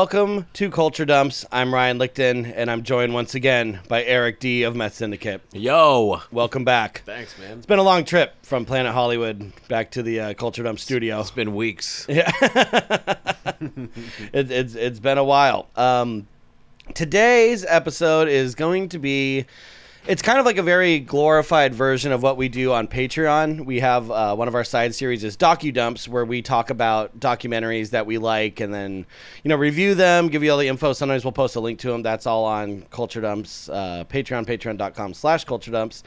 welcome to Culture Dumps. I'm Ryan Lichten, and I'm joined once again by Eric D of Meth Syndicate. Yo. Welcome back. Thanks, man. It's been a long trip from Planet Hollywood back to the uh, Culture Dump studio. It's been weeks. it, it's it's been a while. Um, today's episode is going to be. It's kind of like a very glorified version of what we do on Patreon. We have uh, one of our side series is Docu Dumps, where we talk about documentaries that we like, and then you know review them, give you all the info. Sometimes we'll post a link to them. That's all on Culture Dumps uh, Patreon, Patreon.com/slash Culture Dumps.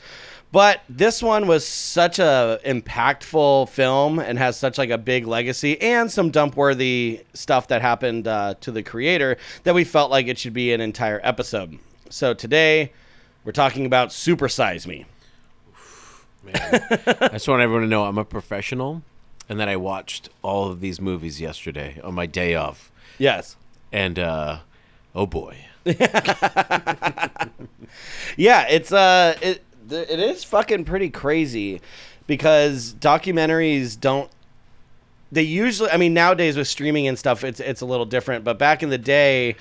But this one was such a impactful film and has such like a big legacy and some dump worthy stuff that happened uh, to the creator that we felt like it should be an entire episode. So today we're talking about Supersize Me. Man. I just want everyone to know I'm a professional and that I watched all of these movies yesterday on my day off. Yes. And uh oh boy. Yeah, it's uh it it is fucking pretty crazy because documentaries don't they usually I mean nowadays with streaming and stuff it's it's a little different, but back in the day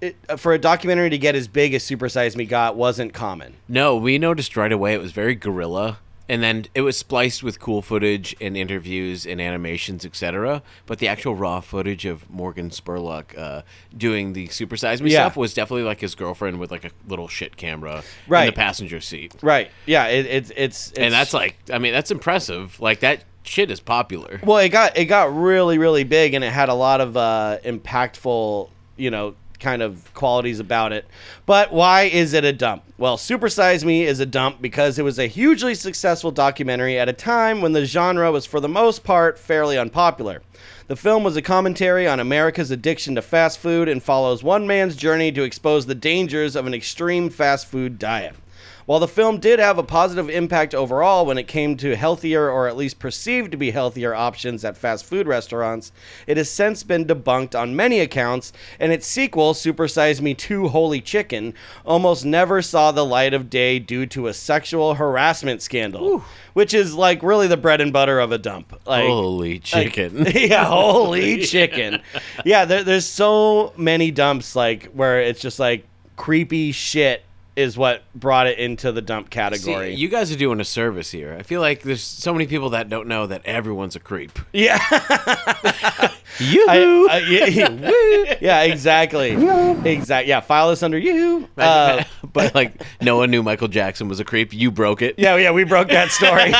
it, for a documentary to get as big as Super Size Me got wasn't common. No, we noticed right away it was very guerrilla and then it was spliced with cool footage and interviews and animations, etc. But the actual raw footage of Morgan Spurlock uh, doing the Super Size Me Yeah. stuff was definitely like his girlfriend with like a little shit camera Right. in the passenger seat. Right. Yeah, it, it's it's it's and that's like, I mean, that's impressive. Like that shit is popular. Well, it got it got really really big, and it had a lot of uh, impactful, you know, kind of qualities about it. But why is it a dump? Well, Super Size Me is a dump because it was a hugely successful documentary at a time when the genre was for the most part fairly unpopular. The film was a commentary on America's addiction to fast food and follows one man's journey to expose the dangers of an extreme fast food diet. While the film did have a positive impact overall when it came to healthier or at least perceived to be healthier options at fast food restaurants, it has since been debunked on many accounts, and its sequel, Super Size Me 2 Holy Chicken, almost never saw the light of day due to a sexual harassment scandal, which is like really the bread and butter of a dump. Like, Holy like- chicken. yeah, holy chicken. Yeah, there, there's so many dumps like where it's just like creepy shit is what brought it into the dump category. See, you guys are doing a service here. I feel like there's so many people that don't know that everyone's a creep. yeah, You. I- I- yeah, yeah, exactly, exactly. Yeah, file this under you. Uh, but like no one knew Michael Jackson was a creep. You broke it. yeah, yeah, we broke that story.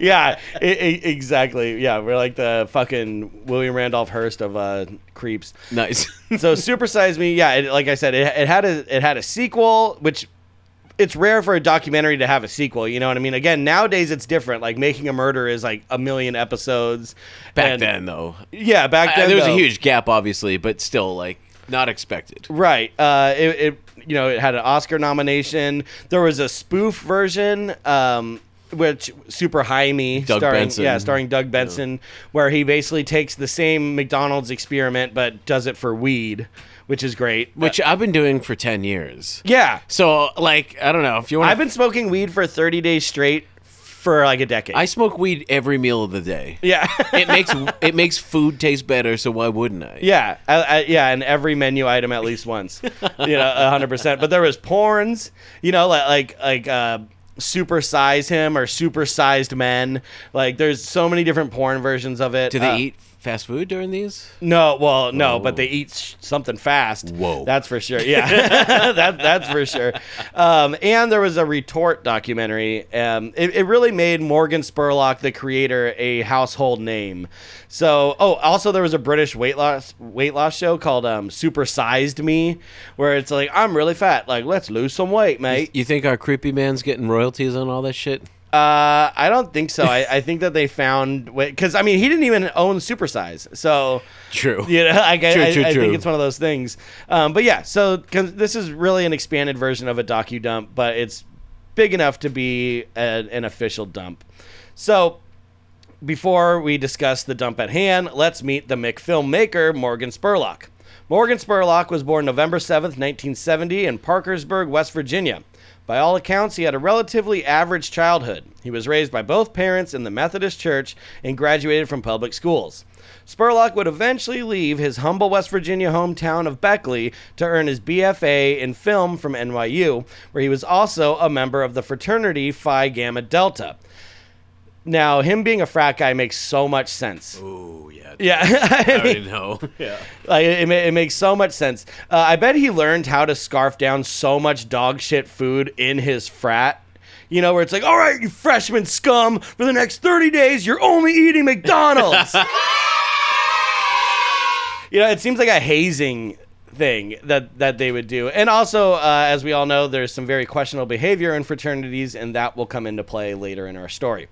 yeah, i- i- exactly. Yeah, we're like the fucking William Randolph Hearst of uh, creeps. Nice. so Super Size Me, yeah, it, like I said, it, it had a it had a sequel, which it's rare for a documentary to have a sequel. You know what I mean? Again, nowadays it's different. Like Making a Murder is like a million episodes. Back And- then though. yeah, back I- then there was a huge gap obviously, but still like not expected. Right. Uh, it, it you know it had an Oscar nomination. There was a spoof version, um, which Super High Me, Doug starring Benson. yeah, starring Doug Benson, where he basically takes the same McDonald's experiment but does it for weed, which is great. Which I've been doing for 10 years. yeah, So like I don't know, if you want I've been smoking weed for 30 days straight for like a decade. I smoke weed every meal of the day. yeah. It makes it makes food taste better, so why wouldn't I? Yeah, I, I, yeah, and every menu item at least once, you know, hundred percent. But there was porns, you know, like like like uh, super size him or super sized men. Like there's so many different porn versions of it. Do they Uh, eat fast food during these? No, well, no, Whoa. but they eat sh- something fast. Whoa. that's for sure. Yeah, that that's for sure. Um, and there was a retort documentary. Um, it, it really made Morgan Spurlock, the creator, a household name. So, oh, also there was a British weight loss weight loss show called um, Super Sized Me, where it's like I'm really fat, like let's lose some weight, mate. You think our creepy man's getting royalties on all that shit? Uh, I don't think so. I, I think that they found because I mean he didn't even own Supersize, so True. you know, I, True, I, true, I true. think it's one of those things. Um, but yeah, so 'cause this is really an expanded version of a docu dump, but it's big enough to be a, an official dump. So before we discuss the dump at hand, let's meet the McFilm maker, Morgan Spurlock. Morgan Spurlock was born November 7th, 1970, in Parkersburg, West Virginia. By all accounts, he had a relatively average childhood. He was raised by both parents in the Methodist Church and graduated from public schools. Spurlock would eventually leave his humble West Virginia hometown of Beckley to earn his BFA in film from NYU, where he was also a member of the fraternity Phi Gamma Delta. Now, him being a frat guy makes so much sense. Ooh, yeah. Yeah, I I already know. Yeah. like it, it makes so much sense. Uh, I bet he learned how to scarf down so much dog shit food in his frat. You know, where it's like, all right, you freshman scum, for the next 30 days, you're only eating McDonald's. you know, it seems like a hazing thing that, that they would do. And also, uh, as we all know, there's some very questionable behavior in fraternities, and that will come into play later in our story.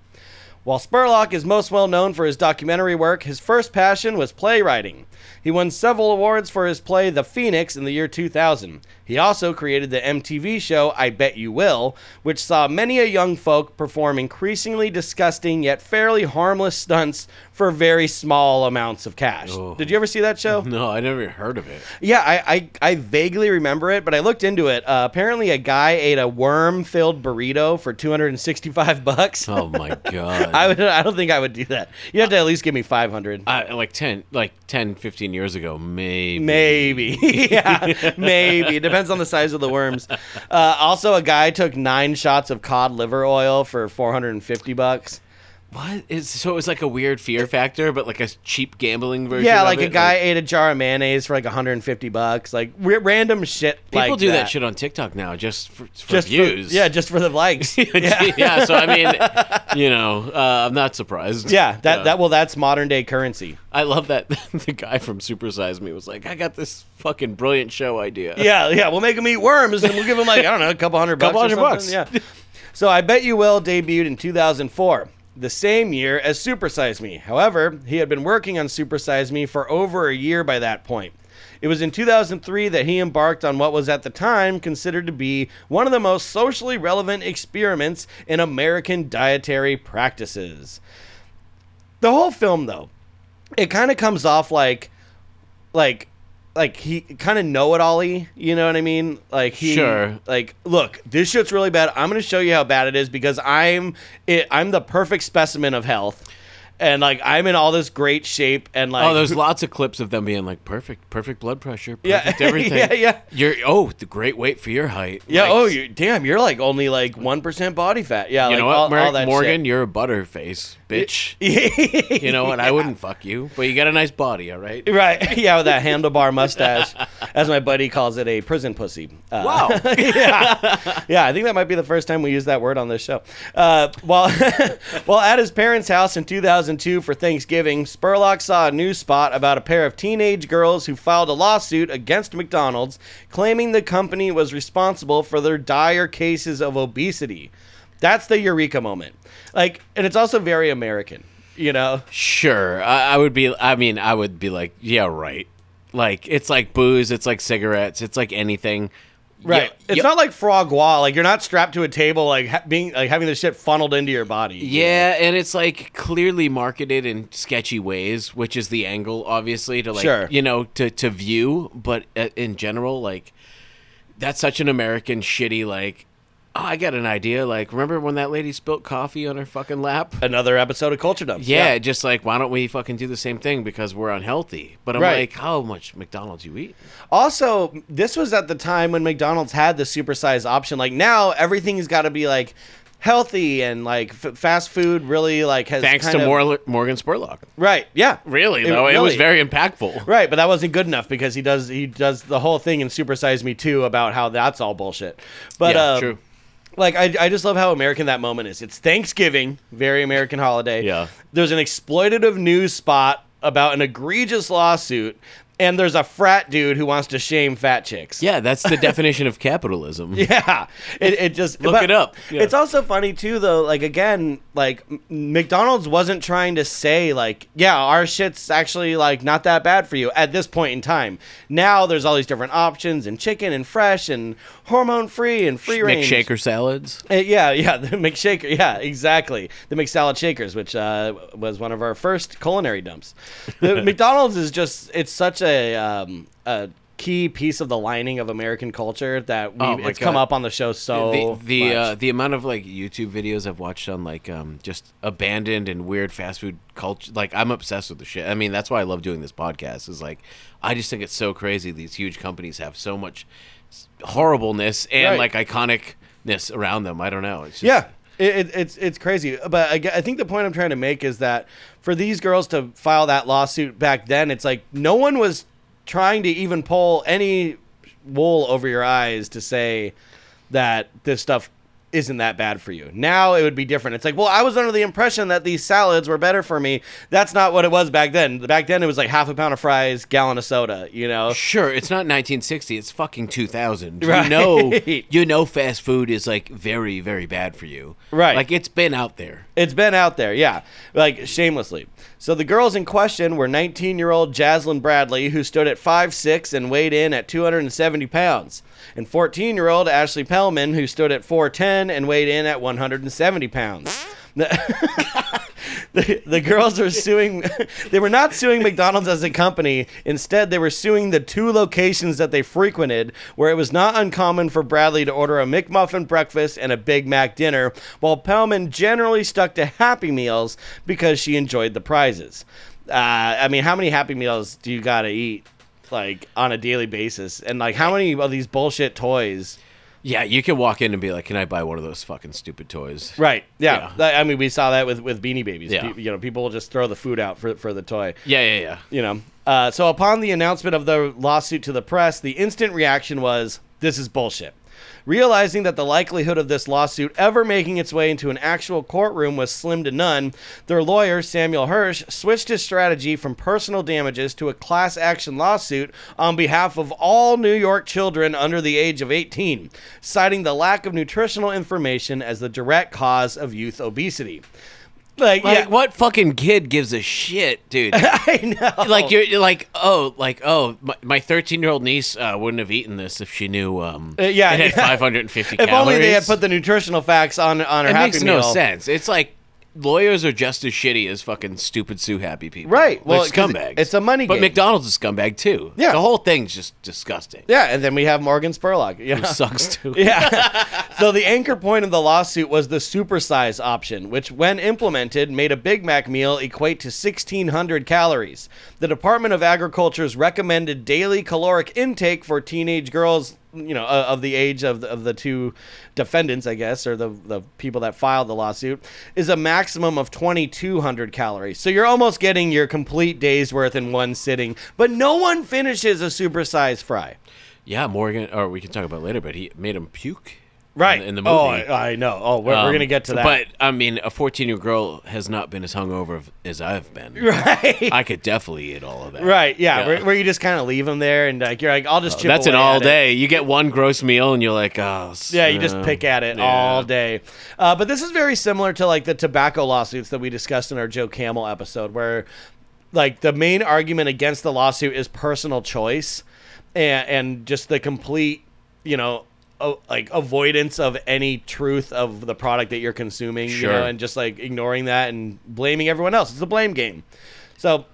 While Spurlock is most well known for his documentary work, his first passion was playwriting. He won several awards for his play The Phoenix in the year 2000. He also created the MTV show I Bet You Will, which saw many a young folk perform increasingly disgusting yet fairly harmless stunts for very small amounts of cash. Oh. Did you ever see that show? No, I never heard of it. Yeah, I, I, I vaguely remember it, but I looked into it. Uh, apparently, a guy ate a worm-filled burrito for 265 bucks. Oh my god. I would. I don't think I would do that. You have to at least give me 500. I, like 10 like 10 15 years ago maybe. Maybe. yeah, maybe. It depends on the size of the worms. Uh, also, a guy took nine shots of cod liver oil for 450 bucks. What is so it was like a weird fear factor but like a cheap gambling version Yeah, like a it? guy ate a jar of mayonnaise for like 150 bucks. Like r- random shit. People like do that. that shit on TikTok now just for, for Just views. For, yeah, just for the likes. yeah. yeah. so I mean, you know, uh, I'm not surprised. Yeah, that that well, that's modern day currency. I love that the guy from Super Size Me was like, "I got this fucking brilliant show idea." Yeah, yeah, we'll make him eat worms and we'll give him like I don't know, a couple hundred bucks. Couple hundred bucks. Yeah. So I bet you will debuted in 2004, the same year as Supersize Me. However, he had been working on Supersize Me for over a year by that point. It was in 2003 that he embarked on what was at the time considered to be one of the most socially relevant experiments in American dietary practices. The whole film, though, it kind of comes off like, like, like he kind of know it all you know what I mean? Like he, Sure. like, look, this shit's really bad. I'm gonna show you how bad it is because I'm, it, I'm the perfect specimen of health, and like I'm in all this great shape and like, Oh, there's lots of clips of them being like, "Perfect, perfect blood pressure, Yeah. everything." Yeah, yeah. You're oh, the great weight for your height. yeah, Like, oh, you damn, you're like only like one percent body fat. Yeah, You like know what, all, Mer- all that Morgan? shit. You're a butterface, bitch. you know what? I wouldn't fuck you, but you got a nice body, all right? Right. Yeah, with that handlebar mustache, as my buddy calls it, a prison pussy. Uh, Wow. yeah, yeah. I think that might be the first time we use that word on this show. Uh, while while at his parents' house in 2002 for Thanksgiving, Spurlock saw a news spot about a pair of teenage girls who filed a lawsuit against McDonald's, claiming the company was responsible for their dire cases of obesity. That's the eureka moment. Like, and it's also very American. You know. Sure, I, I would be. I mean, I would be like, yeah, right. Like it's like booze, it's like cigarettes, it's like anything. Right. It's not like foie gras. Like you're not strapped to a table, like ha- being like having the shit funneled into your body. Yeah, and it's like clearly marketed in sketchy ways, which is the angle, obviously, to like Sure. you know to to view. But uh, in general, like that's such an American shitty like. Oh, I got an idea. Like, remember when that lady spilt coffee on her fucking lap? Another episode of Culture Dumps. Yeah, just like why don't we fucking do the same thing because we're unhealthy? But I'm Right. like, how much McDonald's you eat? Also, this was at the time when McDonald's had the supersize option. Like now, everything's got to be like healthy and like f- fast food. Really, like has Thanks kind to of- Mor- Morgan Spurlock. Right. Yeah. Really It- though, it was very impactful. Right, but that wasn't good enough because he does he does the whole thing in Supersize Me too about how that's all bullshit. But yeah, uh, true. Like I, I just love how American that moment is. It's Thanksgiving, very American holiday. Yeah. There's an exploitative news spot about an egregious lawsuit, and there's a frat dude who wants to shame fat chicks. Yeah, that's the definition of capitalism. Yeah, it, it just Look it up. Yeah. It's also funny too, though. Like again, like McDonald's wasn't trying to say like, yeah, our shit's actually like not that bad for you at this point in time. Now there's all these different options and chicken and fresh and hormone free and free range. McShaker salads. Uh, yeah, yeah, the McShaker. Yeah, exactly. The McSalad Shakers, which uh, was one of our first culinary dumps. The McDonald's is just, it's such a, um, a key piece of the lining of American culture that we, Oh it's come up on the show so the the uh, the amount of like YouTube videos I've watched on like um just abandoned and weird fast food culture like I'm obsessed with the shit. I mean that's why I love doing this podcast is like I just think it's so crazy these huge companies have so much horribleness and Right. like iconicness around them. I don't know. It's just, Yeah, it, it, it's it's crazy. But I, I think the point I'm trying to make is that for these girls to file that lawsuit back then, it's like no one was trying to even pull any wool over your eyes to say that this stuff isn't that bad for you. Now it would be different. It's like, well, I was under the impression that these salads were better for me. That's not what it was back then. Back then it was like half a pound of fries, gallon of soda, you know. Sure, it's not 1960. It's fucking 2000. Right. You know, you know, fast food is like very, very bad for you. Right. Like it's been out there. It's been out there, yeah, like shamelessly. So the girls in question were 19-year-old Jazlyn Bradley, who stood at 5'6 and weighed in at 270 pounds, and 14-year-old Ashley Pelman, who stood at 4'10 and weighed in at 170 pounds. The, the, the girls are suing. They were not suing McDonald's as a company. Instead, they were suing the two locations that they frequented, where it was not uncommon for Bradley to order a McMuffin breakfast and a Big Mac dinner, while Pelman generally stuck to Happy Meals because she enjoyed the prizes. Uh, I mean, how many Happy Meals do you gotta eat? Like on a daily basis, and like how many of these bullshit toys? Yeah, you can walk in and be like, "Can I buy one of those fucking stupid toys?" Right. Yeah. Yeah. I mean, we saw that with with Beanie Babies. Yeah. Pe- you know, people will just throw the food out for for the toy. Yeah, yeah, yeah. you know. Uh, so upon the announcement of the lawsuit to the press, the instant reaction was, "This is bullshit." Realizing that the likelihood of this lawsuit ever making its way into an actual courtroom was slim to none, their lawyer, Samuel Hirsch, switched his strategy from personal damages to a class action lawsuit on behalf of all New York children under the age of 18, citing the lack of nutritional information as the direct cause of youth obesity. Like, Like, yeah, what fucking kid gives a shit, dude? I know. like you're, you're like, oh, like oh, my 13 year old niece uh, wouldn't have eaten this if she knew. Um, Uh, yeah, it had yeah. 550 if calories. only they had put the nutritional facts on on her it happy makes meal. no sense. It's like lawyers are just as shitty as fucking stupid sue happy people. Right. Well, They're scumbags. it's a money But game. McDonald's is a scumbag too. Yeah. The whole thing's just disgusting. Yeah, and then we have Morgan Spurlock. It know? sucks too. yeah. so the anchor point of the lawsuit was the supersize option, which, when implemented, made a Big Mac meal equate to 1,600 calories. The Department of Agriculture's recommended daily caloric intake for teenage girls, you know, uh, of the age of the, of the two defendants, I guess, or the the people that filed the lawsuit, is a maximum of 2,200 calories. So you're almost getting your complete day's worth in one sitting. But no one finishes a supersized fry. Yeah, Morgan, or we can talk about later, but he made him puke. Right In, in the movie. Oh, I, I know. Oh, we're, we're Um, gonna get to that. But I mean, a 14 year old girl has not been as hungover as I've been. right, I could definitely eat all of that. right, yeah, Yeah. Where, where you just kind of leave them there, and like you're like, I'll just chip That's an all it. day. You get one gross meal and you're like, oh. Yeah, you just pick at it yeah. all day. Uh, but this is very similar to like the tobacco lawsuits that we discussed in our Joe Camel episode, where like the main argument against the lawsuit is personal choice, and and just the complete, you know. Like avoidance of any truth of the product that you're consuming, you know, and just like ignoring that and blaming everyone else. It's a blame game. So,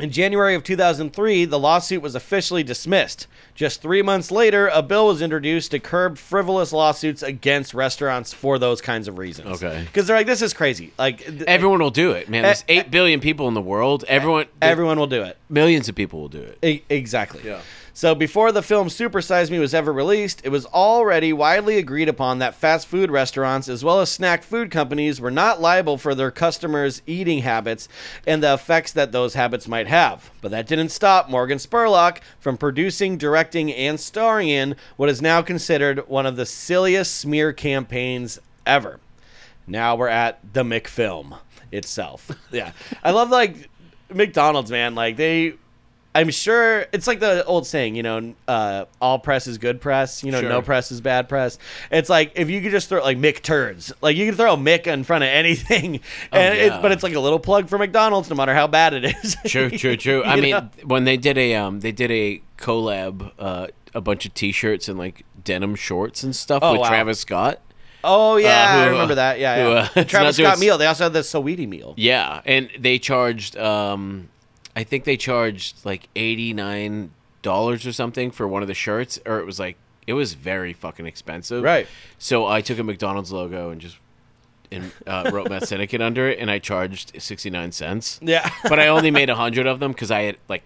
in January of 2003, the lawsuit was officially dismissed. Just three months later, a bill was introduced to curb frivolous lawsuits against restaurants for those kinds of reasons. Okay. Because they're like, this is crazy. Like, th- Everyone will do it, man. There's Eh, eh. 8 billion people in the world. Everyone, everyone will do it. millions of people will do it. E- exactly. Yeah. So before the film Super Size Me was ever released, it was already widely agreed upon that fast food restaurants as well as snack food companies were not liable for their customers' eating habits and the effects that those habits might have. But that didn't stop Morgan Spurlock from producing, directing, and starring in what is now considered one of the silliest smear campaigns ever. Now we're at the McFilm itself. Yeah. I love like McDonald's, man. Like they I'm sure it's like the old saying, you know, uh, all press is good press. You know, Sure. no press is bad press. It's like if you could just throw like Mick turds, like you can throw Mick in front of anything, and yeah. it, but it's like a little plug for McDonald's, no matter how bad it is. True, true, true. I mean, know? when they did a um, they did a collab, uh, a bunch of T-shirts and like denim shorts and stuff Oh, with wow. Travis Scott. oh yeah, who, I uh, remember that. Yeah, who, yeah. uh, Travis Scott meal. They also had the Saweetie meal. Yeah, and they charged, um, I think they charged like eighty nine dollars or something for one of the shirts, or it was like it was very fucking expensive. Right. So I took a McDonald's logo and just and uh, wrote Meth Syndicate under it, and I charged sixty nine cents. Yeah. but I only made a hundred of them because I had like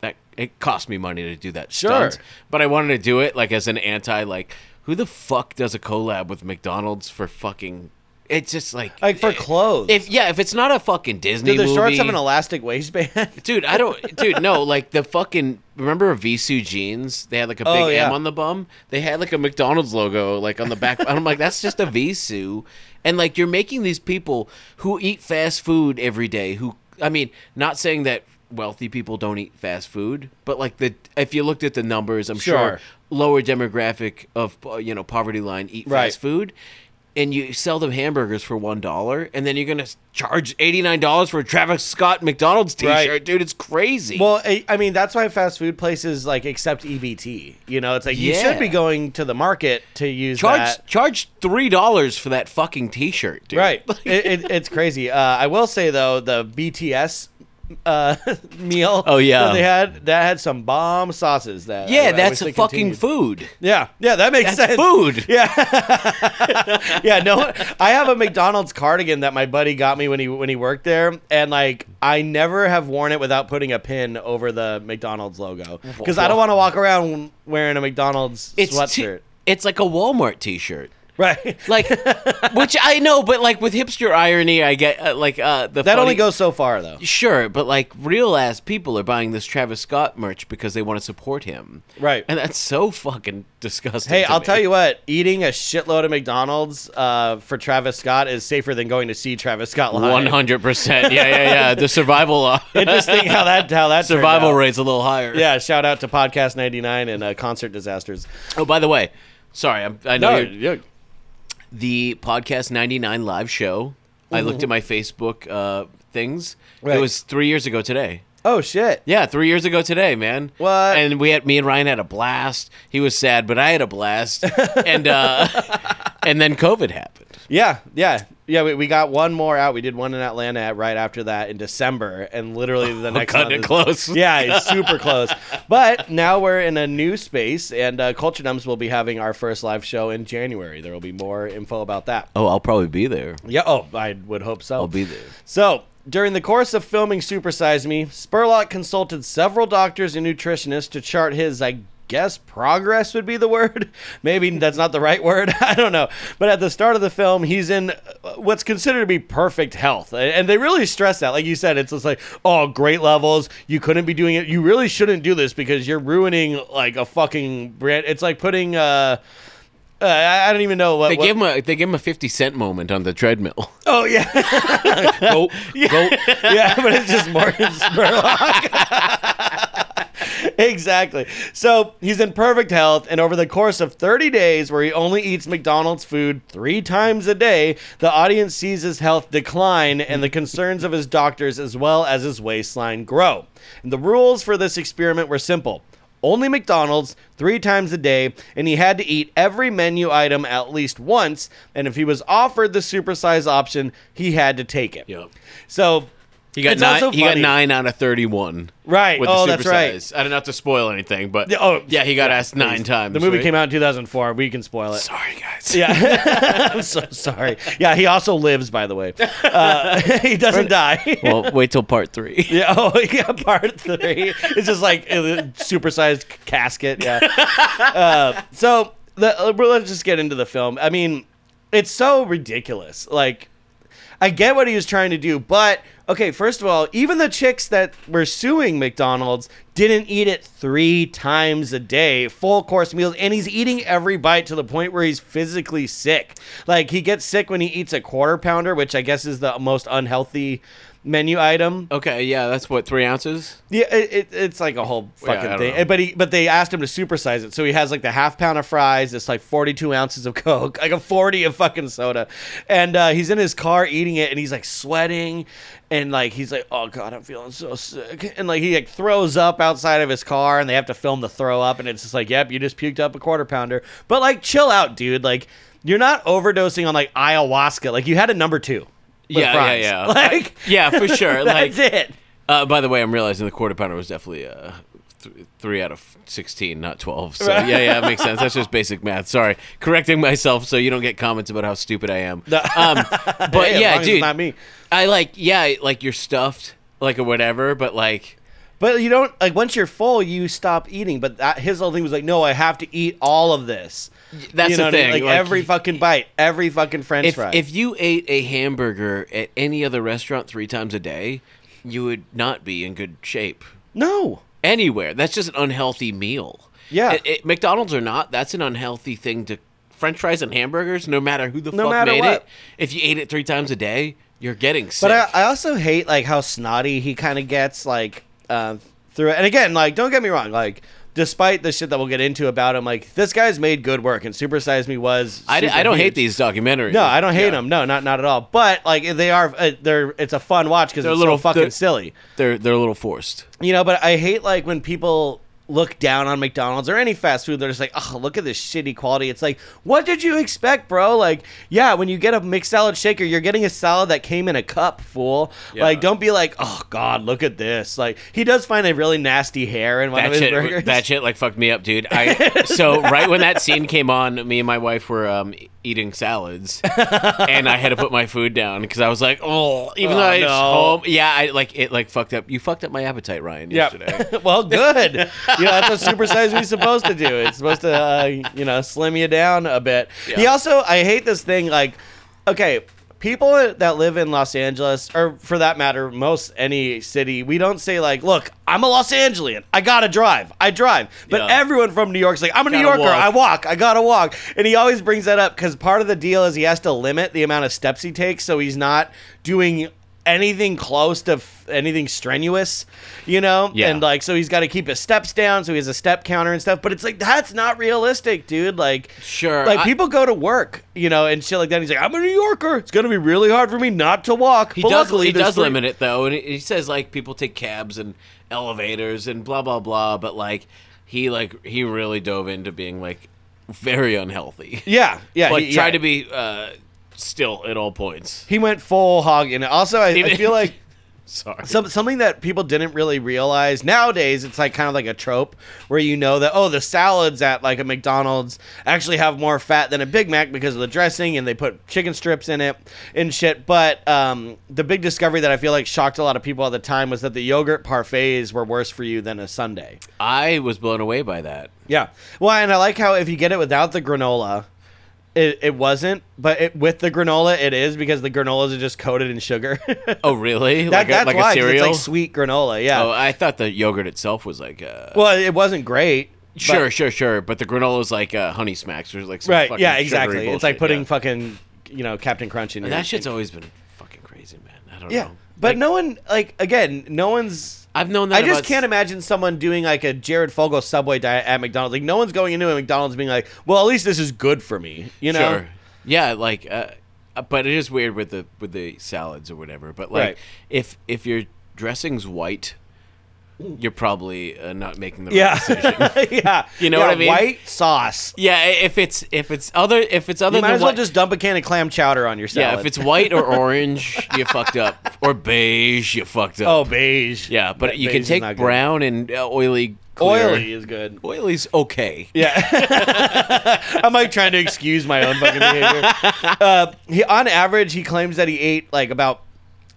that. It cost me money to do that. Sure. stunt. But I wanted to do it like as an anti. Like, who the fuck does a collab with McDonald's for fucking? It's just like Like for clothes. If yeah, if it's not a fucking Disney Do the movie, shorts have an elastic waistband? dude, I don't, dude, no, like the fucking remember Visu jeans? They had like a big Oh, yeah. M on the bum. They had like a McDonald's logo like on the back. and I'm like, that's just a Visu, and like you're making these people who eat fast food every day. Who, I mean, not saying that wealthy people don't eat fast food, but like the if you looked at the numbers, I'm sure, Sure. lower demographic of uh, you know poverty line eat Right. fast food. And you sell them hamburgers for one dollar, and then you're gonna charge eighty nine dollars for a Travis Scott McDonald's T-shirt, Right. dude. It's crazy. Well, I I mean, that's why fast food places like accept EBT. You know, it's like you should be going to the market to use charge that. charge three dollars for that fucking T-shirt, dude. Right. it, it, it's crazy. Uh, I will say though, the BTS uh, meal. Oh, yeah. that they had that had some bomb sauces. That I- I Yeah, that's they a fucking continued. food. Yeah, yeah, that makes That's sense. food. Yeah, yeah. No, I have a McDonald's cardigan that my buddy got me when he when he worked there, and like I never have worn it without putting a pin over the McDonald's logo because I don't want to walk around wearing a McDonald's It's sweatshirt. t- it's like a Walmart T-shirt. Right. Like, which I know, but like with hipster irony, I get uh, like uh, the that funny- only goes so far though. Sure, but like real ass people are buying this Travis Scott merch because they want to support him, Right. and that's so fucking disgusting. Hey, I'll me. tell you what. Eating a shitload of McDonald's uh, for Travis Scott is safer than going to see Travis Scott live. one hundred percent. Yeah, yeah, yeah. The survival uh, Interesting how that how that survival rate's a little higher. Yeah, shout out to Podcast 99 and uh, Concert Disasters. Oh, by the way, sorry, I'm, I know you're, yeah. The podcast 99 live show. I looked at my facebook uh, things. Right. it was three years ago today. Oh shit. yeah three years ago today man. What? and we had me and ryan had a blast. He was sad but i had a blast. And uh and then covid happened Yeah, yeah, yeah. We, we got one more out. We did one in Atlanta right after that in December, and literally the next cutting it is- close. Yeah, it's super close. But now we're in a new space, and uh, Culture Dumps will be having our first live show in January. There will be more info about that. oh i'll probably be there Yeah. Oh, I would hope so. i'll be there So, during the course of filming Supersize Me, Spurlock consulted several doctors and nutritionists to chart his, I guess, progress would be the word. Maybe that's not the right word. I don't know. But at the start of the film, he's in uh, what's considered to be perfect health. And they really stress that. Like you said, it's just like, oh, great levels. You couldn't be doing it. You really shouldn't do this because you're ruining, like, a fucking brand. It's like putting, uh, uh, I I don't even know what. they what- gave him a they gave him a 50 cent moment on the treadmill Oh, yeah. go go yeah, but it's just Morgan Spurlock. exactly. So he's in perfect health, and over the course of 30 days, where he only eats McDonald's food three times a day, the audience sees his health decline and the concerns of his doctors as well as his waistline grow. And the rules for this experiment were simple. Only McDonald's three times a day, and he had to eat every menu item at least once. And if he was offered the supersize option, he had to take it. Yep. So he got It's nine he got nine out of 31 Right. with oh, the that's right. supersize. I don't have to spoil anything, but oh, yeah, he got yeah, asked nine please. times. The movie right? came out in 2004. We can spoil it. Sorry, guys. Yeah. I'm so sorry. Yeah, he also lives, by the way. Uh, he doesn't die. well, wait till part three. yeah, oh, yeah, part three. It's just like a supersized casket. Yeah. Uh, so the, uh, let's just get into the film. I mean, it's so ridiculous. Like, I get what he was trying to do, but okay, first of all, even the chicks that were suing McDonald's didn't eat it three times a day, full course meals, and he's eating every bite to the point where he's physically sick. Like he gets sick when he eats a quarter pounder, which I guess is the most unhealthy menu item. Okay, yeah, that's what three ounces. Yeah, it, it, it's like a whole fucking don't thing. know. But he, but they asked him to supersize it, so he has like the half pound of fries. It's like forty two ounces of coke, like a forty of fucking soda, and uh, he's in his car eating it, and he's like sweating, and like he's like, oh god, I'm feeling so sick, and like he like throws up outside of his car, and they have to film the throw up, and it's just like, yep, you just puked up a quarter pounder, but like chill out, dude, like. You're not overdosing on like ayahuasca. Like you had a number two. Yeah, fries. yeah, yeah. Like yeah, for sure. that's like, it. uh, by the way, I'm realizing the quarter pounder was definitely uh, th- three out of sixteen, not twelve. So yeah, yeah, it makes sense. That's just basic math. Sorry, correcting myself so you don't get comments about how stupid I am. Um, but Hey, yeah, long as it's dude, not me. I like yeah, like you're stuffed, like or whatever. But like, But you don't like once you're full, you stop eating. But that, his whole thing was like, no, I have to eat all of this. That's you the know what I mean? thing. Like, like, every fucking bite, every fucking French if fry. if you ate a hamburger at any other restaurant three times a day, you would not be in good shape no, anywhere. That's just an unhealthy meal. Yeah. It- it- McDonald's or not, that's an unhealthy thing to. French fries and hamburgers, no matter who the No fuck made what. it, if you ate it three times a day, you're getting sick. but I, I also hate like how snotty he kind of gets like uh, through it. And again, like don't get me wrong, like. Despite the shit that we'll get into about him, like this guy's made good work, and Super Size Me was. I, d- I don't hate these documentaries. No, I don't hate Yeah. them. No, not not at all. But like they are, uh, they're it's a fun watch because They're it's a little- so fucking they're- silly. They're they're a little forced. You know, but I hate like when people look down on McDonald's or any fast food. They're just like, oh, look at this shitty quality. It's like, what did you expect, bro? Like, yeah, when you get a McSalad Shaker, you're getting a salad that came in a cup, fool. Yeah. Like, don't be like, oh god, look at this. Like, he does find a really nasty hair in one That of his shit, burgers. that shit like fucked me up, dude. I so right when that scene came on, me and my wife were um, eating salads, and I had to put my food down because I was like, oh, even Oh, though I was no. home, yeah, I like it like fucked up. You fucked up my appetite, Ryan, yesterday. Yeah. well, good. you know, that's what Super Size Me's supposed to do. It's supposed to, uh, you know, slim you down a bit. He also, I hate this thing. Like, okay, people that live in Los Angeles, or for that matter, most any city, we don't say like, "Look, I'm a Los Angelian. I gotta drive. I drive." But Yeah. everyone from New York's like, "I'm a New Gotta Yorker. walk. I walk. I gotta walk." And he always brings that up because part of the deal is he has to limit the amount of steps he takes, so he's not doing anything close to f- anything strenuous, you know? Yeah. And like, so he's got to keep his steps down, so he has a step counter and stuff. But it's like that's not realistic, dude. Like, Sure, like I- people go to work, you know, and shit like that. He's like, I'm a New Yorker. It's gonna be really hard for me not to walk. He But does. luckily, He does limit it though, and he says like people take cabs and elevators and blah blah blah. But like he like he really dove into being like very unhealthy. Yeah, yeah. like he, try yeah. to be uh, still at all points. He went full hog, and also I, I feel like. Sorry. Some, something that people didn't really realize nowadays it's like kind of like a trope where you know that oh the salads at like a McDonald's actually have more fat than a Big Mac because of the dressing and they put chicken strips in it and shit but um, the big discovery that I feel like shocked a lot of people at the time was that the yogurt parfaits were worse for you than a sundae I was blown away by that. yeah well and I like how if you get it without the granola it, it wasn't but it, with the granola it is because the granolas are just coated in sugar Oh, really? That, like a, that's like why a cereal? it's like sweet granola yeah Oh, I thought the yogurt itself was like. Uh, Well, it wasn't great. but- sure, sure, sure. But the granola is like uh, honey smacks or like some right? Yeah, exactly. it's like putting yeah. fucking, you know, Cap'n Crunch in And your. that shit's always been fucking crazy, man. I don't yeah, know. but Like, no one like again, no one's. I've known that. I just can't imagine someone doing like a Jared Fogle Subway diet at McDonald's. Like no one's going into a McDonald's being like, "Well, at least this is good for me," you know? Sure. Yeah, like, uh, uh, but it is weird with the with the salads or whatever. But like, Right. if if your dressing's white, you're probably uh, not making the right Yeah, decision. yeah. You know Yeah, what I mean? White sauce. yeah, if it's if it's other if it's other You might than as well just dump a can of clam chowder on your salad. yeah, if it's white or orange, you fucked up, or beige, you fucked up. oh beige. yeah, but you can take good. brown and uh, oily. Clear. Oily is good. Oily's okay. Yeah, I'm like trying to excuse my own fucking behavior. Uh, he, on average, he claims that he ate like about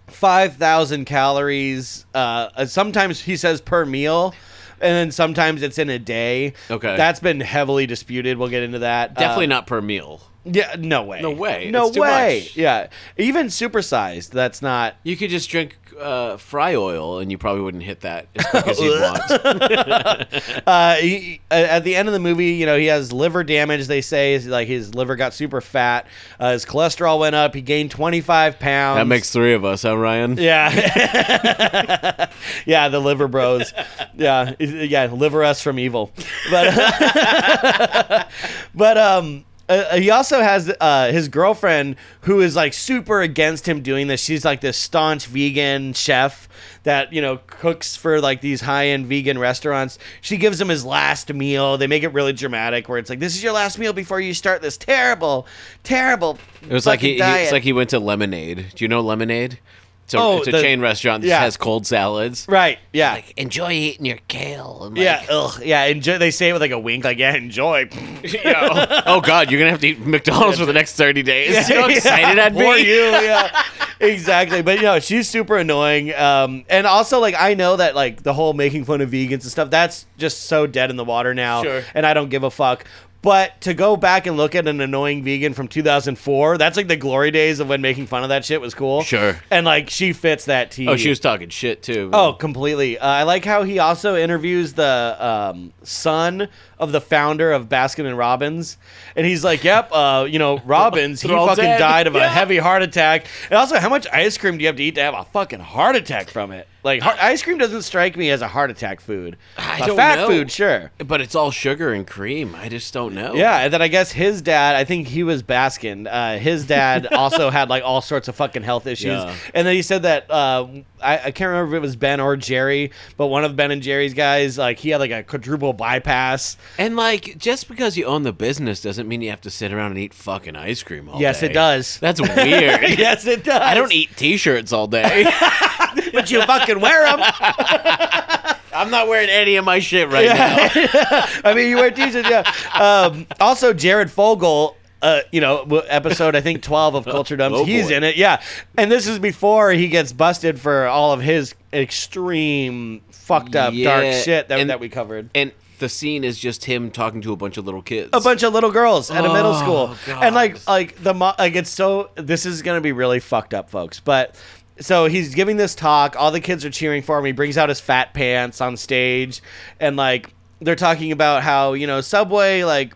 five thousand calories. Uh, sometimes he says per meal, and then sometimes it's in a day. Okay. that's been heavily disputed. We'll get into that. Definitely Uh, not per meal. Yeah, no way. No way. No way. Yeah, even supersized. That's not. You could just drink uh, fry oil, and you probably wouldn't hit that as quick as you'd want. Uh, he, at the end of the movie, you know, he has liver damage. They say like his liver got super fat. Uh, his cholesterol went up. He gained 25 pounds. That makes three of us, huh, Ryan? Yeah, yeah, the liver bros. Yeah, yeah, liver us from evil. But, but um, uh, he also has uh, his girlfriend who is like super against him doing this. She's like this staunch vegan chef that you know cooks for like these high end vegan restaurants. She gives him his last meal. They make it really dramatic, where it's like, "This is your last meal before you start this terrible, terrible." It was like he, he diet." it's like he went to Lemonade. Do you know Lemonade? It's a, Oh, it's a the- chain restaurant that yeah. has cold salads. Right. Yeah. Like enjoy eating your kale. Yeah. Ugh. Yeah. Enjoy, they say it with like a wink, like, yeah, enjoy. oh, oh God, you're gonna have to eat McDonald's for the next thirty days. you know how excited I'd For be. you, yeah. exactly. But you know, she's super annoying. Um, and also like I know that like the whole making fun of vegans and stuff, that's just so dead in the water now. Sure. And I don't give a fuck. But to go back and look at an annoying vegan from 2004, that's like the glory days of when making fun of that shit was cool. Sure. And like she fits that team. Oh, she was talking shit too. Oh, completely. Uh, I like how he also interviews the um, son of the founder of Baskin and Robbins, and he's like, "Yep, uh, you know, Robbins, he fucking dead. died of a heavy heart attack." And also, how much ice cream do you have to eat to have a fucking heart attack from it? Like, heart, ice cream doesn't strike me as a heart attack food. I a don't fat know. food, sure. but it's all sugar and cream. I just don't know. Yeah, and then I guess his dad, I think he was Baskin. Uh, his dad also had like all sorts of fucking health issues. Yeah. And then he said that uh, I, I can't remember if it was Ben or Jerry, but one of Ben and Jerry's guys, like he had like a quadruple bypass. And like, just because you own the business doesn't mean you have to sit around and eat fucking ice cream all yes, day. it does. That's weird. yes, it does. I don't eat T-shirts all day. but you fucking wear them. I'm not wearing any of my shit right now. I mean, you wear t-shirts, yeah. Um, also, Jared Fogle. Uh, you know, w- episode I think twelve of Culture Dumps. Oh, he's boy. in it, yeah. And this is before he gets busted for all of his extreme, fucked up, dark Yeah, shit that, and- that we covered. And the scene is just him talking to a bunch of little kids. a bunch of little girls at a middle Oh, school, God. and like like the mo- like it's so. This is gonna be really fucked up, folks. But so he's giving this talk. All the kids are cheering for him. He brings out his fat pants on stage, and like they're talking about how you know Subway like.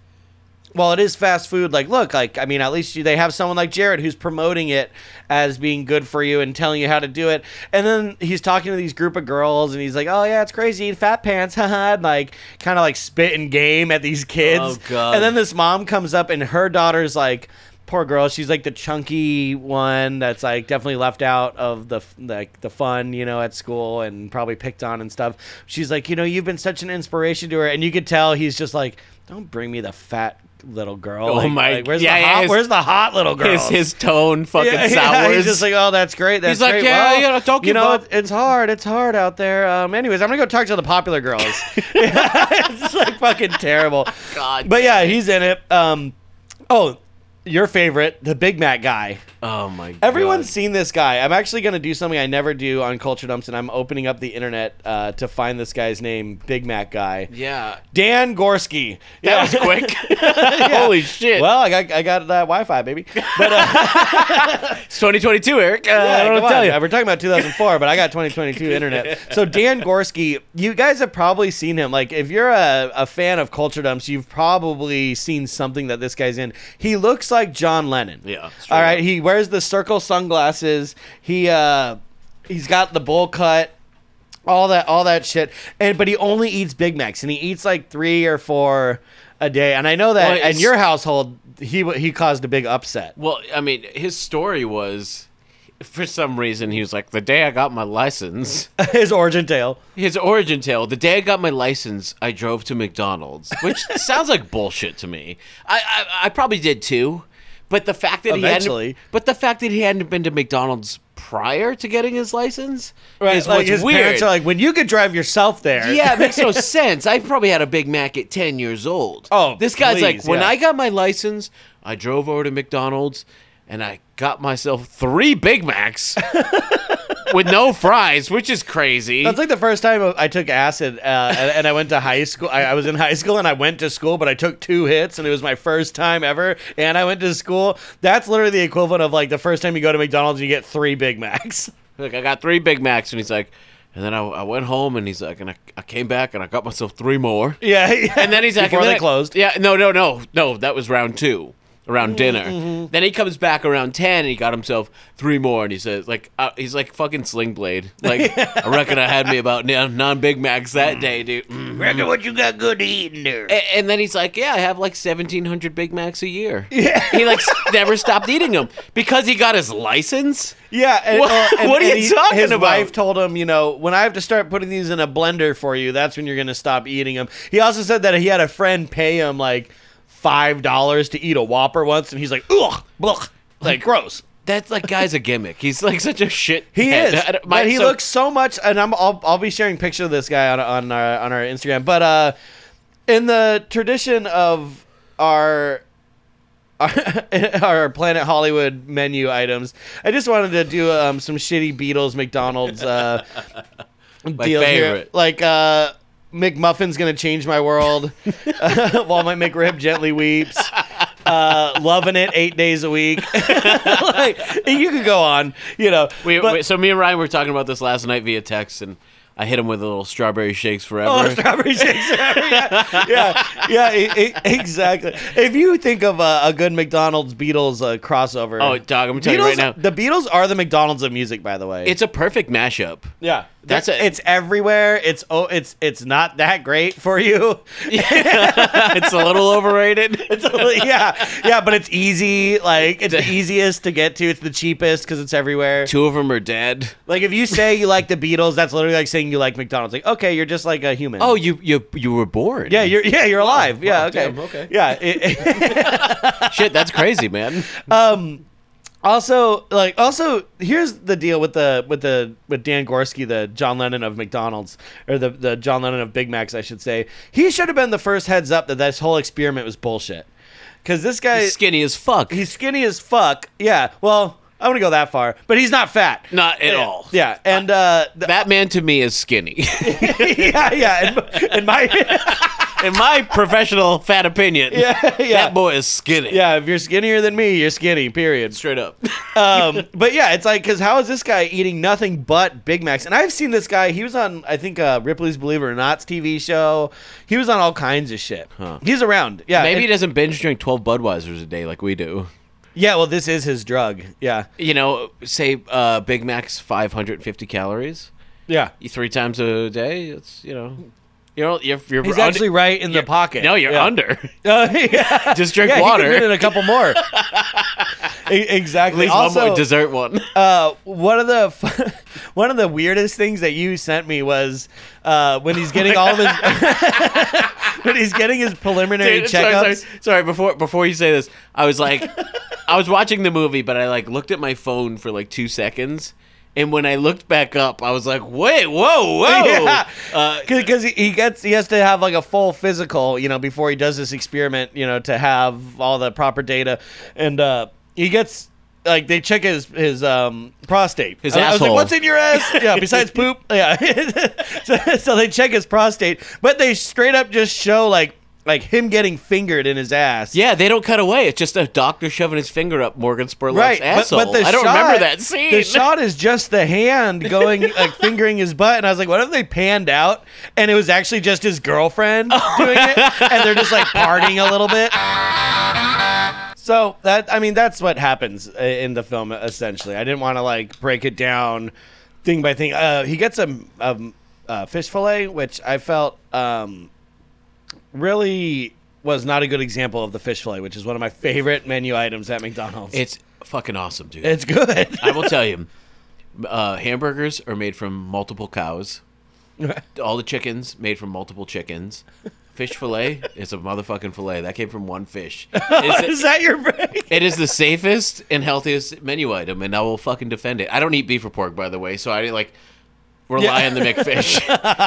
Well, it is fast food. Like, look, like I mean, at least you, they have someone like Jared who's promoting it as being good for you and telling you how to do it. And then he's talking to these group of girls, and he's like, "Oh yeah, it's crazy, eat fat pants, haha," and like kind of like spitting game at these kids. Oh, God. And then this mom comes up, and her daughter's like, poor girl, she's like the chunky one that's like definitely left out of the like the fun, you know, at school and probably picked on and stuff. She's like, you know, you've been such an inspiration to her, and you could tell he's just like, don't bring me the fat little girl. Oh Like- my- like, where's yeah, the hot? his- where's the hot little girl? his his tone fucking yeah, sours. yeah, he's just like, oh, that's great. That's like, great. yeah, well, yeah, don't you know, up." it- it's hard. It's hard out there. Um, anyways, I'm gonna go talk to the popular girls. it's like fucking terrible. God But yeah, he's in it. Um, oh, your favorite, the Big Mac guy. oh my. God. Everyone's God. seen this guy. I'm actually going to do something I never do on Culture Dumps, and I'm opening up the internet uh, to find this guy's name, Big Mac guy. Yeah, Dan Gorske. that was quick. Holy shit! Well, I got I got that Wi-Fi, baby. But uh, it's 2022, Eric. Uh, I yeah, don't know tell you. We're talking about 2004, but I got 2022 internet. So Dan Gorske, you guys have probably seen him. Like, if you're a, a fan of Culture Dumps, you've probably seen something that this guy's in. He looks like John Lennon. Yeah, All right. He wears the circle sunglasses. He uh, he's got the bowl cut. All that, all that shit, and but he only eats Big Macs, and he eats like three or four a day. And I know that Well, in it's- your household, he he caused a big upset. Well, I mean, his story was, for some reason, he was like, the day I got my license, His origin tale. his origin tale, the day I got my license, I drove to McDonald's, which sounds like bullshit to me. I, I, I probably did too, but the fact that Eventually. he hadn't, but the fact that he hadn't been to McDonald's prior to getting his license is like what's his weird. parents are like, when you could drive yourself there. Yeah, it makes no sense. I probably had a Big Mac at 10 years old. Oh, this guy's like, when yeah. I got my license, I drove over to McDonald's and I got myself three Big Macs with no fries, which is crazy. That's like the first time I took acid, uh, and, and I went to high school. I, I was in high school and I went to school, but I took two hits, and it was my first time ever. And I went to school. That's literally the equivalent of like the first time you go to McDonald's and you get three Big Macs. like, I got three Big Macs, and he's like, and then I, I went home, and he's like, and I, I came back, and I got myself three more. Yeah, yeah. And then he's like, before they then- closed. Yeah, no, no, no, no. That was round two, around dinner. Mm-hmm. Then he comes back around ten, and he got himself three more, and he says, like, uh, he's like fucking Sling Blade. Like, I reckon I had me about non Big Macs that day, dude. Mm. Reckon what you got good to eat in there. A- And then he's like, "Yeah, I have like seventeen hundred Big Macs a year." Yeah, he like never stopped eating them because he got his license. Yeah, and, What- uh, and- what are and you talking his about? His wife told him, you know, when I have to start putting these in a blender for you, that's when you're going to stop eating them. He also said that he had a friend pay him like five dollars to eat a Whopper once, and he's like, ugh, blech, like gross. That's like guy's a gimmick. He's like such a shit. He head. is, don't- but he so- looks so much. And I'm, I'll, I'll be sharing picture of this guy on on our on our Instagram. But uh, in the tradition of our our, our Planet Hollywood menu items, I just wanted to do um, some shitty Beatles McDonald's uh, My deals here. Like uh, McMuffin's gonna change my world. While my McRib gently weeps. Uh, loving it eight days a week. like you could go on, you know. We, but- we- so me and Ryan were talking about this last night via text, and I hit him with a little strawberry shakes forever. Oh, strawberry shakes. yeah, yeah, yeah, e- e- exactly. If you think of a, a good McDonald's Beatles uh, crossover, Oh, dog, I'm telling you right now. the Beatles are the McDonald's of music, by the way. It's a perfect mashup. yeah, That's They're- It's everywhere. It's oh, it's it's not that great for you. it's a little overrated. It's a- yeah, yeah, but it's easy. Like it's the easiest to get to. It's the cheapest because it's everywhere. Two of them are dead. Like if you say you like the Beatles, that's literally like saying you like McDonald's. Like okay, you're just like a human. Oh, you you you were born. yeah, you're yeah you're alive. yeah, wow, okay, damn, okay. yeah. it- shit. That's crazy, man. um also like also here's the deal with the with the with Dan Gorske the John Lennon of McDonald's or the the John Lennon of Big Macs I should say he should have been the first heads up that this whole experiment was bullshit because this guy He's skinny as fuck. he's skinny as fuck yeah well I wouldn't go that far but he's not fat Not at yeah. all. yeah and uh the- Batman to me is skinny. yeah yeah in, in my In my professional fat opinion, yeah yeah that boy is skinny. yeah if you're skinnier than me you're skinny period Straight up. um, but yeah, it's like because how is this guy eating nothing but Big Macs? And I've seen this guy. He was on I think uh, Ripley's Believe It or Not's TV show. He was on all kinds of shit. Huh. He's around. Yeah, Maybe he doesn't binge drink 12 Budweisers a day like we do. yeah. Well, this is his drug. Yeah, You know, say uh, Big Mac's 550 calories yeah. Three times a day. It's, you know, you're, you're, you're He's under- actually right in the pocket. No, you're yeah. under. Uh, yeah. Just drink yeah, water. in a couple more. E- At exactly. least one also, more dessert one. uh, one of the f- one of the weirdest things that you sent me was uh, when he's getting all of his when he's getting his preliminary Dude, checkups. sorry, sorry, sorry. Before before you say this, I was like, I was watching the movie, but I like looked at my phone for like two seconds, and when I looked back up, I was like, wait, whoa, whoa. Yeah. Uh, because he, gets he has to have like a full physical you know before he does this experiment you know to have all the proper data and uh he gets like they check his his um prostate His I, I was like asshole. what's in your ass yeah besides poop yeah so, so they check his prostate but they straight up just show like like him getting fingered in his ass yeah, they don't cut away. It's just a doctor shoving his finger up Morgan Spurlock's Right, asshole. but, but the I don't shot, remember that scene. The shot is just the hand going like fingering his butt, and I was like, what if they panned out and it was actually just his girlfriend doing it, and they're just like partying a little bit. So that I mean that's what happens in the film essentially. I didn't want to like break it down thing by thing. Uh, he gets a, a, a fish fillet, which I felt um, really was not a good example of the fish fillet, which is one of my favorite menu items at McDonald's. It's fucking awesome, dude. It's good. I will tell you, uh, hamburgers are made from multiple cows. All the chickens made from multiple chickens. Fish fillet is a motherfucking fillet. That came from one fish. It's- Is that your break? it is the safest and healthiest menu item, and I will fucking defend it. I don't eat beef or pork, by the way, so I like rely Yeah. on the McFish.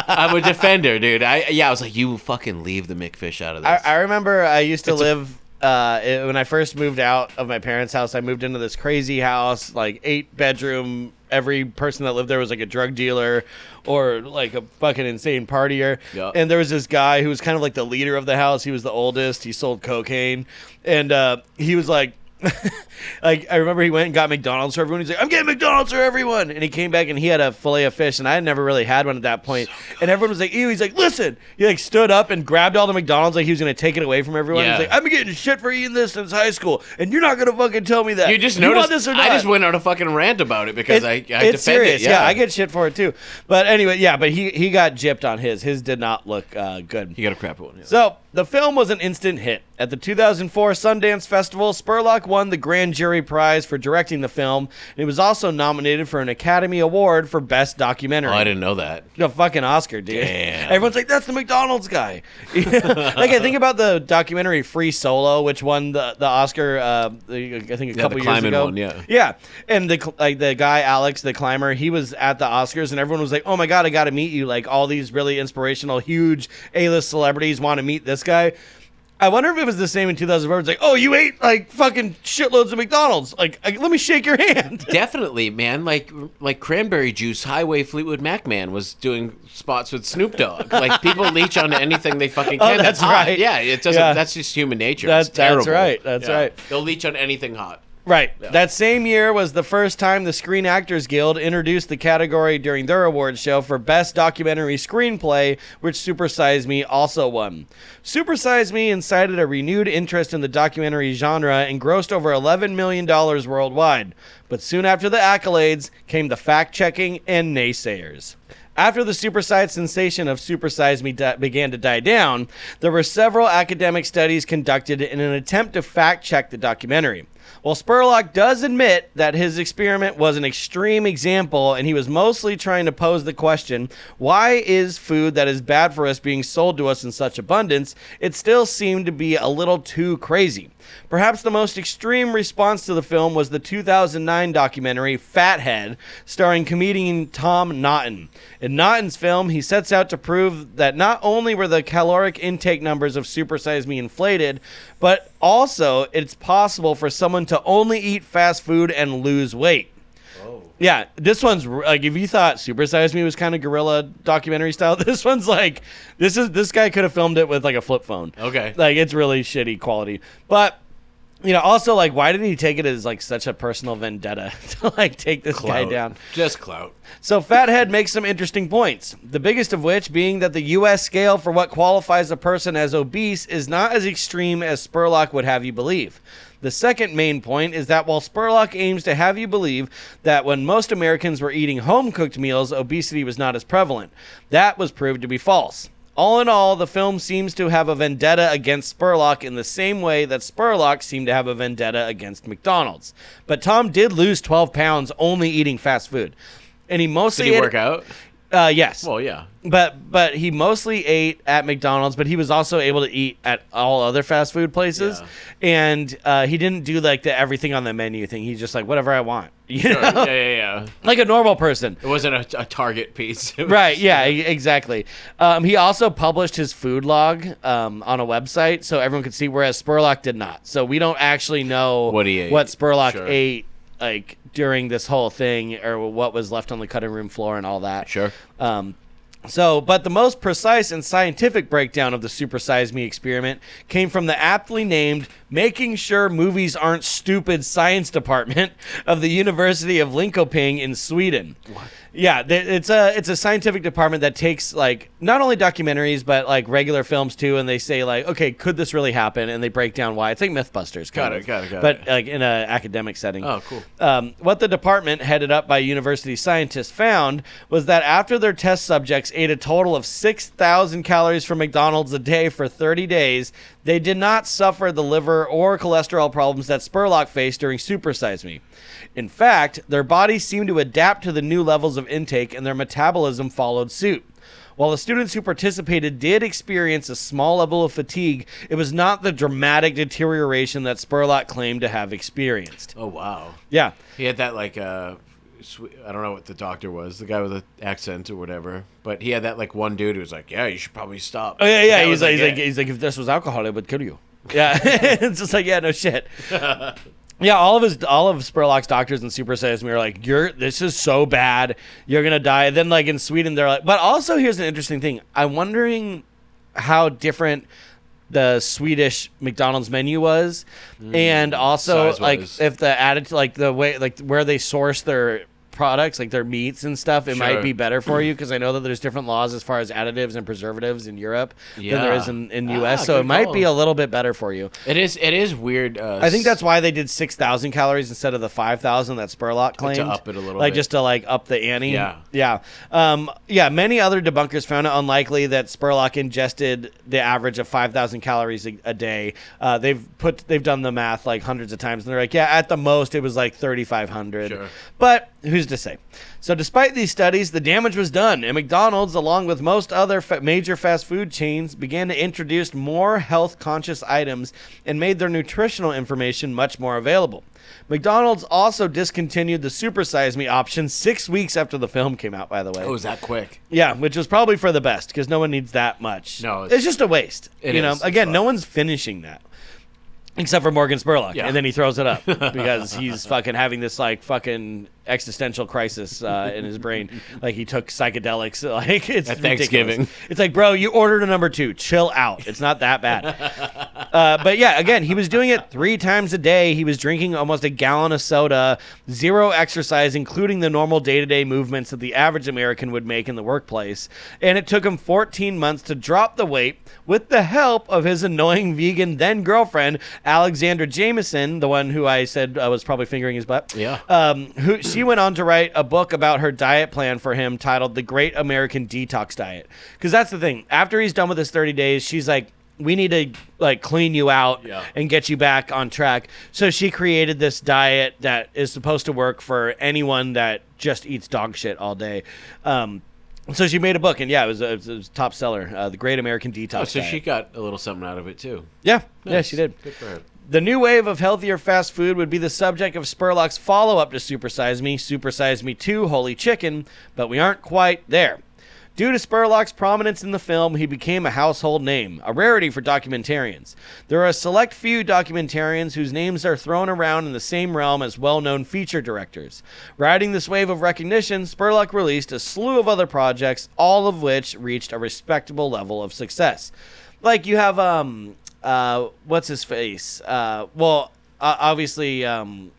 I'm a defender, dude. I yeah, I was like, you fucking leave the McFish out of this. I, I remember I used to It's a- live uh, it- when I first moved out of my parents' house. I moved into this crazy house, like eight bedroom. Every person that lived there was like a drug dealer or like a fucking insane partier. Yeah. And there was this guy who was kind of like the leader of the house. He was the oldest. He sold cocaine, and uh, he was like. like I remember he went and got McDonald's for everyone. He's like, "I'm getting McDonald's for everyone," and he came back and he had a fillet of fish, and I had never really had one at that point. and everyone was like, "Ew!" He's like, "Listen!" He like stood up and grabbed all the McDonald's like he was gonna take it away from everyone. Yeah. He's like, "I've been getting shit for eating this since high school, and you're not gonna fucking tell me that. you just want noticed. this or not. I just went on a fucking rant about it because It- I, I it's defend serious. it. Yeah. I get shit for it too. But anyway, yeah. But he he got gypped on his. His did not look uh, good. He got a crap one. Yeah. So The film was an instant hit. At the 2004 Sundance Festival, Spurlock won the Grand Jury Prize for directing the film, and he was also nominated for an Academy Award for Best Documentary. Oh, I didn't know that. The fucking Oscar, dude. Damn. Everyone's like, that's the McDonald's guy. like, I think about the documentary Free Solo, which won the, the Oscar, uh, I think a the couple years climbing ago. one, yeah. Yeah. And the, like, the guy, Alex, the climber, he was at the Oscars, and everyone was like, oh my God, I got to meet you. Like, all these really inspirational, huge A list celebrities want to meet this guy. I wonder if it was the same in 2004. It's like, oh, you ate like fucking shitloads of McDonald's. Like, I, let me shake your hand. Definitely, man. Like like cranberry juice, Highway Fleetwood Mac man was doing spots with Snoop Dogg. Like people leech onto anything they fucking can. Oh, can. that's hot. right. Yeah, it doesn't. Yeah. That's just human nature. That- it's terrible. that's right, that's right. They'll leech on anything hot. Right. That same year was the first time the Screen Actors Guild introduced the category during their awards show for Best Documentary Screenplay, which Super Size Me also won. Super Size Me incited a renewed interest in the documentary genre and grossed over $11 million worldwide. But soon after the accolades came the fact checking and naysayers. After the supersized sensation of Supersize Me di- began to die down, there were several academic studies conducted in an attempt to fact check the documentary. While Spurlock does admit that his experiment was an extreme example and he was mostly trying to pose the question, why is food that is bad for us being sold to us in such abundance, it still seemed to be a little too crazy. Perhaps the most extreme response to the film was the 2009 documentary Fathead, starring comedian Tom Naughton. In Naughton's film, he sets out to prove that not only were the caloric intake numbers of Super Size Me inflated, but also it's possible for someone to only eat fast food and lose weight. Yeah, this one's like if you thought Super Size Me was kind of guerrilla documentary style, this one's like this is this guy could have filmed it with like a flip phone. Okay. Like it's really shitty quality. But you know, also like why did he take it as like such a personal vendetta to like take this guy down? Just clout. So Fathead makes some interesting points. The biggest of which being that the US scale for what qualifies a person as obese is not as extreme as Spurlock would have you believe. The second main point is that while Spurlock aims to have you believe that when most Americans were eating home cooked meals, obesity was not as prevalent, that was proved to be false. All in all, the film seems to have a vendetta against Spurlock in the same way that Spurlock seemed to have a vendetta against McDonald's. But Tom did lose 12 pounds only eating fast food. And he mostly Did he work out? Uh, yes, Well, yeah. But but he mostly ate at McDonald's, but he was also able to eat at all other fast food places, Yeah. and uh, he didn't do like the everything on the menu thing. He's just like whatever I want, you Sure. know, yeah, yeah, yeah. like a normal person. It wasn't a, a Target piece. Was- Right. Yeah. e- Exactly. Um, he also published his food log um, on a website, so everyone could see. Whereas Spurlock did not. So we don't actually know What he ate. what Spurlock Sure. ate like during this whole thing, or what was left on the cutting room floor and all that. Sure. Um, so, but the most precise and scientific breakdown of the Super Size Me experiment came from the aptly named Making Sure Movies Aren't Stupid Science Department of the University of Linköping in Sweden. What? Yeah, it's a it's a scientific department that takes like not only documentaries but like regular films too, and they say like, okay, could this really happen? And they break down why. It's like MythBusters, kind Got it, of, got it, got but it. like in an academic setting. Oh, cool. Um, what the department, headed up by university scientists, found was that after their test subjects ate a total of 6,000 calories from McDonald's a day for 30 days, they did not suffer the liver or cholesterol problems that Spurlock faced during Super Size Me. In fact, their bodies seemed to adapt to the new levels of intake and their metabolism followed suit. While the students who participated did experience a small level of fatigue, it was not the dramatic deterioration that Spurlock claimed to have experienced. Oh wow. Yeah. He had that like uh, I don't know what the doctor was, the guy with the accent or whatever. But he had that like one dude who was like, "Yeah, you should probably stop." Oh yeah, yeah. He's was, like, he's like, he's like, if this was alcohol, it would kill you. Yeah, it's just like, yeah, no shit. Yeah, all of his, all of Spurlock's doctors and Super Size Me are like, "You're, this is so bad, you're gonna die." then, like in Sweden, they're like, but also here's an interesting thing. I'm wondering how different the Swedish McDonald's menu was, and also Mm, like if the attitude, like the way, like where they source their products, like their meats and stuff, it might be better for you because I know that there's different laws as far as additives and preservatives in Europe than there is Yeah. in, in Ah, US. So it good might be a little bit better for you. It is. It is weird. Uh, I think that's why they did six thousand calories instead of the five thousand that Spurlock claimed. up it a little like bit. just to like up the ante. Yeah. yeah, um, yeah. Many other debunkers found it unlikely that Spurlock ingested the average of five thousand calories a, a day. Uh, they've put they've done the math like hundreds of times, and they're like, yeah, at the most it was like thirty five hundred. Sure. But who's to say? So, despite these studies, the damage was done, and McDonald's, along with most other fa- major fast food chains, began to introduce more health conscious items and made their nutritional information much more available. McDonald's also discontinued the Super Size Me option six weeks after the film came out, by the way. Oh, is that quick? Yeah, which was probably for the best because no one needs that much. No, it's, it's- just a waste. It you know, again, no one's finishing that. Except for Morgan Spurlock, Yeah. and then he throws it up because he's fucking having this like fucking existential crisis uh, in his brain. Like he took psychedelics. Like it's At ridiculous. Thanksgiving. It's like, bro, you ordered a number two. Chill out. It's not that bad. Uh, but yeah, again, he was doing it three times a day. He was drinking almost a gallon of soda, zero exercise, including the normal day to day movements that the average American would make in the workplace. And it took him 14 months to drop the weight with the help of his annoying vegan then girlfriend, Alexandra Jamieson, the one who I said uh, was probably fingering his butt. Yeah. Um, who she went on to write a book about her diet plan for him titled The Great American Detox Diet. Because that's the thing. After he's done with his 30 days, she's like, we need to like clean you out Yeah. and get you back on track. So she created this diet that is supposed to work for anyone that just eats dog shit all day. Um, so she made a book, and yeah, it was a, it was a top seller, uh, The Great American Detox Oh, so Diet. she got a little something out of it too. yeah, yeah, she did. Good for her. The new wave of healthier fast food would be the subject of Spurlock's follow up to Supersize Me, Supersize Me 2, Holy Chicken, but we aren't quite there. Due to Spurlock's prominence in the film, he became a household name, a rarity for documentarians. There are a select few documentarians whose names are thrown around in the same realm as well known feature directors. Riding this wave of recognition, Spurlock released a slew of other projects, all of which reached a respectable level of success. Like you have, um, uh, what's his face? Uh, well, uh, obviously, um,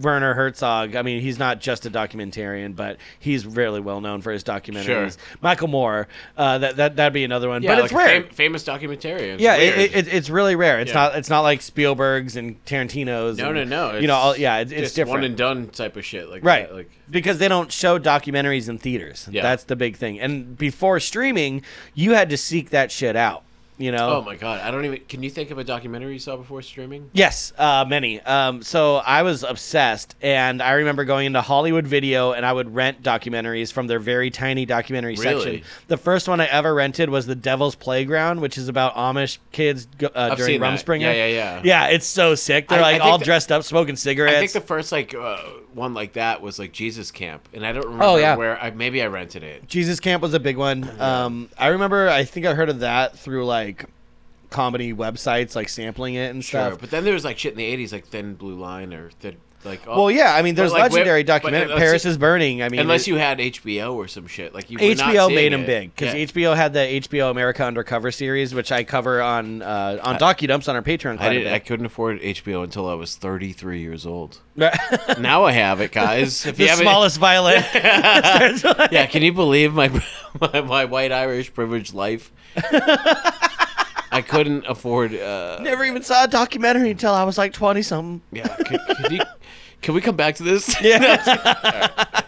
Werner Herzog. I mean, he's not just a documentarian, but he's really well known for his documentaries. Sure. Michael Moore. Uh, that that that'd be another one, Yeah, but it's like a rare. fam- famous documentarian. Yeah, it, it, it's really rare. It's Yeah. not. It's not like Spielberg's and Tarantino's. no, and, no, no. you know, it's all, yeah, it, it's just different. One and done type of shit. Like Right. that, Like because they don't show documentaries in theaters. Yeah. That's the big thing. And before streaming, you had to seek that shit out. You know. oh my god, I don't even. Can you think of a documentary you saw before streaming? Yes, uh, many. Um, so I was obsessed, and I remember going into Hollywood Video, and I would rent documentaries from their very tiny documentary Really? section. The first one I ever rented was The Devil's Playground, which is about Amish kids uh, during. Rumspringa. Yeah, yeah, yeah. Yeah, it's so sick. They're I- I like think all the- dressed up, smoking cigarettes. I think the first like uh, one like that was like Jesus Camp, and I don't remember Oh, yeah. where. I, maybe I rented it. Jesus Camp was a big one. Um, I remember. I think I heard of that through like comedy websites, like sampling it and Sure, stuff. but then there was like shit in the '80s, like Thin Blue Line or Thin, like. Oh, Well, yeah. I mean, there's like, legendary but documentary. Paris you- is burning. I mean, unless it- you had HBO or some shit, like you. were not HBO made him it. big because Yeah. HBO had the HBO America Undercover series, which I cover on uh, on DocuDumps on our Patreon. I did. I couldn't afford HBO until I was 33 years old. now I have it, guys. If the you smallest violin. yeah, can you believe my, my my white Irish privileged life? I couldn't afford. Uh, Never even saw a documentary until I was like twenty something. yeah, you, can we come back to this? Yeah.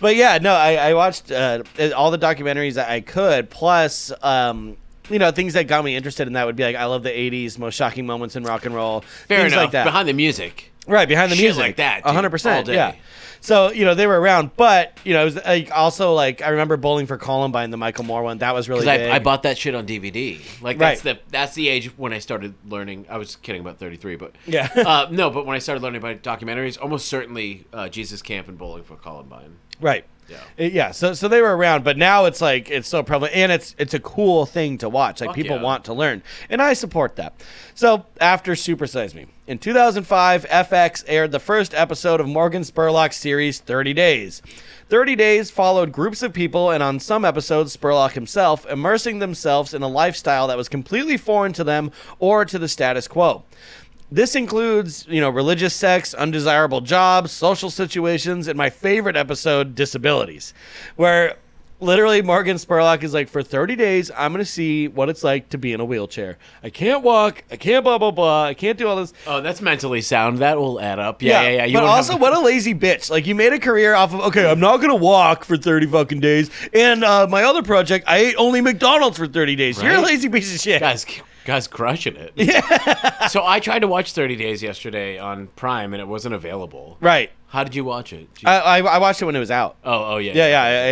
but yeah, no, I, I watched uh, all the documentaries that I could, plus. Um, you know, things that got me interested in that would be like, I love the '80s, most shocking moments in rock and roll, Fair things enough. like that. Behind the music. Right behind the Shit music, like that, dude, hundred all percent. day. Yeah. So you know they were around, but you know it was like also like I remember Bowling for Columbine, the Michael Moore one. That was really Because big. I, I bought that shit on DVD. Like that's the that's the age when I started learning. I was kidding about 33, but Yeah. uh, no, but when I started learning about documentaries, almost certainly uh, Jesus Camp and Bowling for Columbine. right. Yeah. It- yeah. So so they were around, but now it's like it's so prevalent, and it's it's a cool thing to watch. Like Fuck people yeah. want to learn, and I support that. So after Super Size Me in 2005, FX aired the first episode of Morgan Spurlock's series 30 Days. 30 Days followed groups of people, and on some episodes, Spurlock himself, immersing themselves in a lifestyle that was completely foreign to them or to the status quo. This includes, you know, religious sex, undesirable jobs, social situations, and my favorite episode, disabilities, where literally Morgan Spurlock is like, for 30 days, I'm going to see what it's like to be in a wheelchair. I can't walk. I can't blah, blah, blah. I can't do all this. Oh, that's mentally sound. That will add up. Yeah, yeah, yeah. You but also, have- what a lazy bitch. Like, you made a career off of, okay, I'm not going to walk for 30 fucking days. And uh, my other project, I ate only McDonald's for 30 days. You're a lazy piece of shit. guys, guys, crushing it. Yeah. so I tried to watch Thirty Days yesterday on Prime, and it wasn't available. Right. How did you watch it? Did you- I, I, I watched it when it was out. oh, oh yeah, Yeah,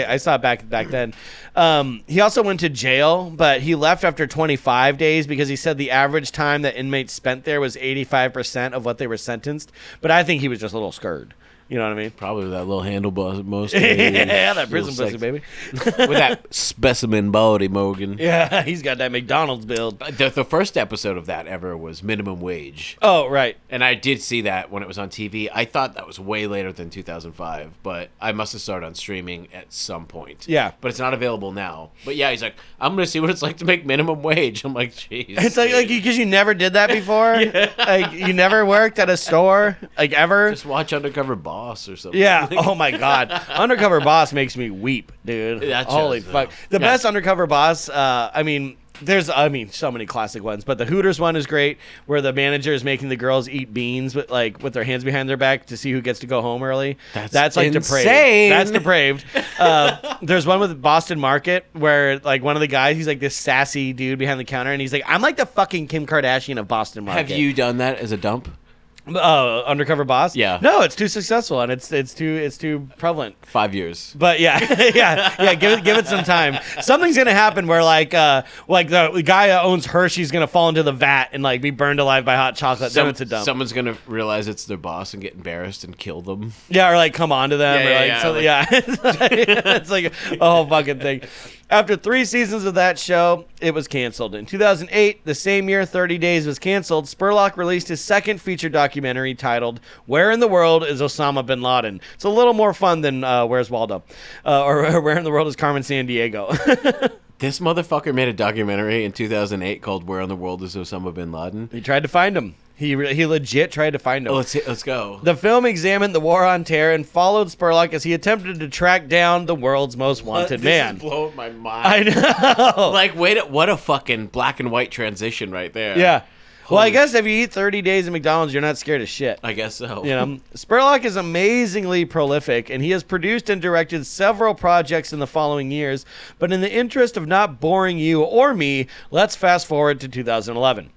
yeah, I, I saw it back back then. Um, he also went to jail, but he left after 25 days because he said the average time that inmates spent there was 85% of what they were sentenced. But I think he was just a little scared. You know what I mean? Probably that little handle buzz most. yeah, that prison pussy, baby. with that specimen body, Morgan. yeah, he's got that McDonald's build. Uh, the, the first episode of that ever was minimum wage. Oh, right. And I did see that when it was on TV. I thought that was way later than 2005, but I must have started on streaming at some point. Yeah. But it's not available now. But yeah, he's like, I'm going to see what it's like to make minimum wage. I'm like, jeez. It's like like because you never did that before. Like you never worked at a store like ever. Just watch Undercover Boss or something. Yeah. Oh my God. Undercover Boss makes me weep, dude. That Holy shows, fuck. though. The Yeah. best Undercover Boss. Uh, I mean, there's I mean so many classic ones, but the Hooters one is great, where the manager is making the girls eat beans with like with their hands behind their back to see who gets to go home early. That's like insane. depraved. That's depraved. Uh, there's one with Boston Market where like one of the guys, he's like this sassy dude behind the counter, and he's like, "I'm like the fucking Kim Kardashian of Boston Market." Have you done that as a dump? Uh, undercover boss? Yeah. No, it's too successful and it's it's too it's too prevalent. Five years. But yeah, yeah, yeah. Give it, give it some time. Something's gonna happen where like, uh, like the, guy that owns Hershey's gonna fall into the vat and like be burned alive by hot chocolate. Some- then it's a dump. Someone's going to realize it's their boss and get embarrassed and kill them. yeah, or like come on to them. Yeah, or yeah, like, yeah, so- like- yeah. it's, like, it's like a whole fucking thing. After three seasons of that show, it was canceled. In 2008, the same year 30 Days was canceled, Spurlock released his second feature documentary titled "Where in the World Is Osama bin Laden." It's a little more fun than uh, "Where's Waldo," uh, or "Where in the World Is Carmen Sandiego." This motherfucker made a documentary in 2008 called "Where in the World Is Osama bin Laden." He tried to find him. He re- he legit tried to find him. Oh, let's let's go. the film examined the war on terror and followed Spurlock as he attempted to track down the world's most wanted This man. is blowing my mind. I know. like, wait, what a fucking black and white transition right there. yeah. Well, I guess if you eat 30 days at McDonald's, you're not scared of shit. I guess so. You know, Spurlock is amazingly prolific, and he has produced and directed several projects in the following years. But in the interest of not boring you or me, let's fast forward to 2011.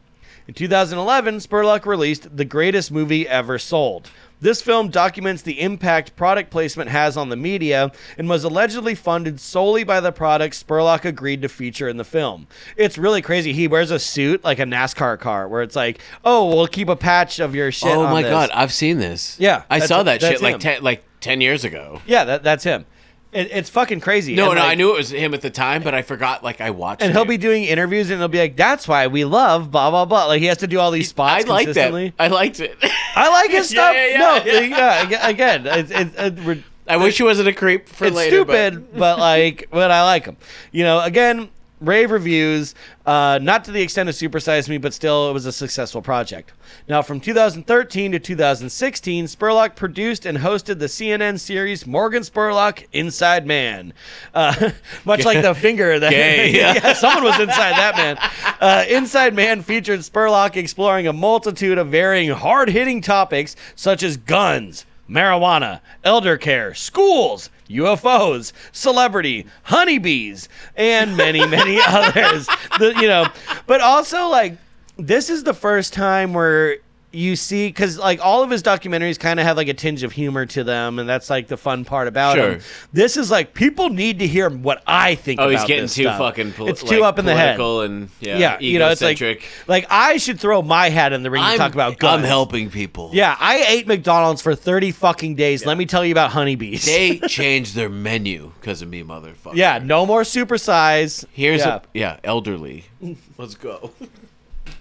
In 2011, Spurlock released The Greatest Movie Ever Sold. This film documents the impact product placement has on the media and was allegedly funded solely by the products Spurlock agreed to feature in the film. It's really crazy. He wears a suit like a NASCAR car where it's like, "Oh, we'll keep a patch of your shit." Oh my this." god, I've seen this. Yeah, I saw that shit like ten, like ten years ago. Yeah, that, that's him. It, it's fucking crazy. No, And, no, like- I knew it was him at the time, but I forgot. Like I watched. And he'll be doing interviews, and he'll be like, "That's why we love blah blah blah." Like he has to do all these I spots like consistently. that. I liked it. I like his stuff. yeah, yeah, no, yeah. yeah. aga- Again, it's it's, uh, it's, I wish he wasn't a creep for it's later. but- stupid, but, like, but I like him. You know, again, rave reviews. Uh, not to the extent of Supersize Me, but still, it was a successful project. Now, from 2013 to 2016, Spurlock produced and hosted the CNN series Morgan Spurlock Inside Man. Uh, much like the finger that yeah, someone was inside that man. Uh, inside Man featured Spurlock exploring a multitude of varying hard hitting topics such as guns, marijuana, elder care, schools, UFOs, celebrity, honeybees, and many, many others. The, you know, but also like this is the first time where you see because like all of his documentaries kind of have like a tinge of humor to them and that's like the fun part about Sure. him this is like people need to hear what i think Oh, he's getting too stuff. fucking. Pol- it's too like, up in the head political and yeah, yeah you know it's like like i should throw my hat in the ring I'm, to talk about guns I'm helping people. yeah i ate mcdonald's for 30 fucking days let me tell you about honeybees They changed their menu because of me, motherfucker. yeah no more super size Here's yeah. a yeah elderly. Let's go.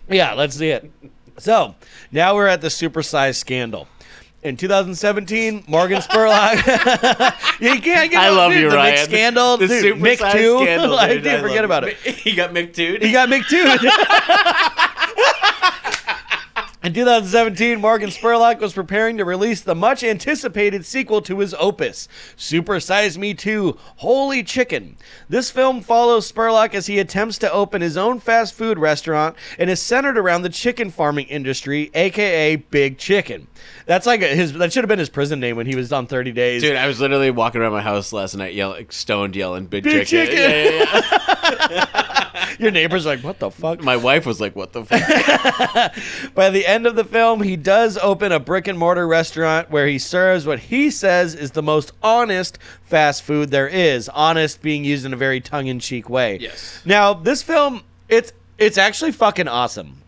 Yeah, let's see it. So now we're at the supersized scandal. In 2017, Morgan Spurlock. you can't get I love dude, you, the Ryan. Mick scandal. The dude, Mick too. Scandal, like, dude, dude, I forget about it. He got Mick too. He got Mick too. In 2017, Morgan Spurlock was preparing to release the much anticipated sequel to his opus, Super Size Me 2 Holy Chicken. This film follows Spurlock as he attempts to open his own fast food restaurant and is centered around the chicken farming industry, aka Big Chicken. That's like his that should have been his prison name when he was on 30 days. Dude, I was literally walking around my house last night, yelling, stoned, yelling, "Big, Big chicken!" chicken. Yeah, yeah, yeah. Your neighbor's like, "What the fuck?" my wife was like, "What the fuck?" By the end of the film, he does open a brick and mortar restaurant where he serves what he says is the most honest fast food there is. Honest being used in a very tongue in cheek way. Yes. Now, this film, it's it's actually fucking awesome.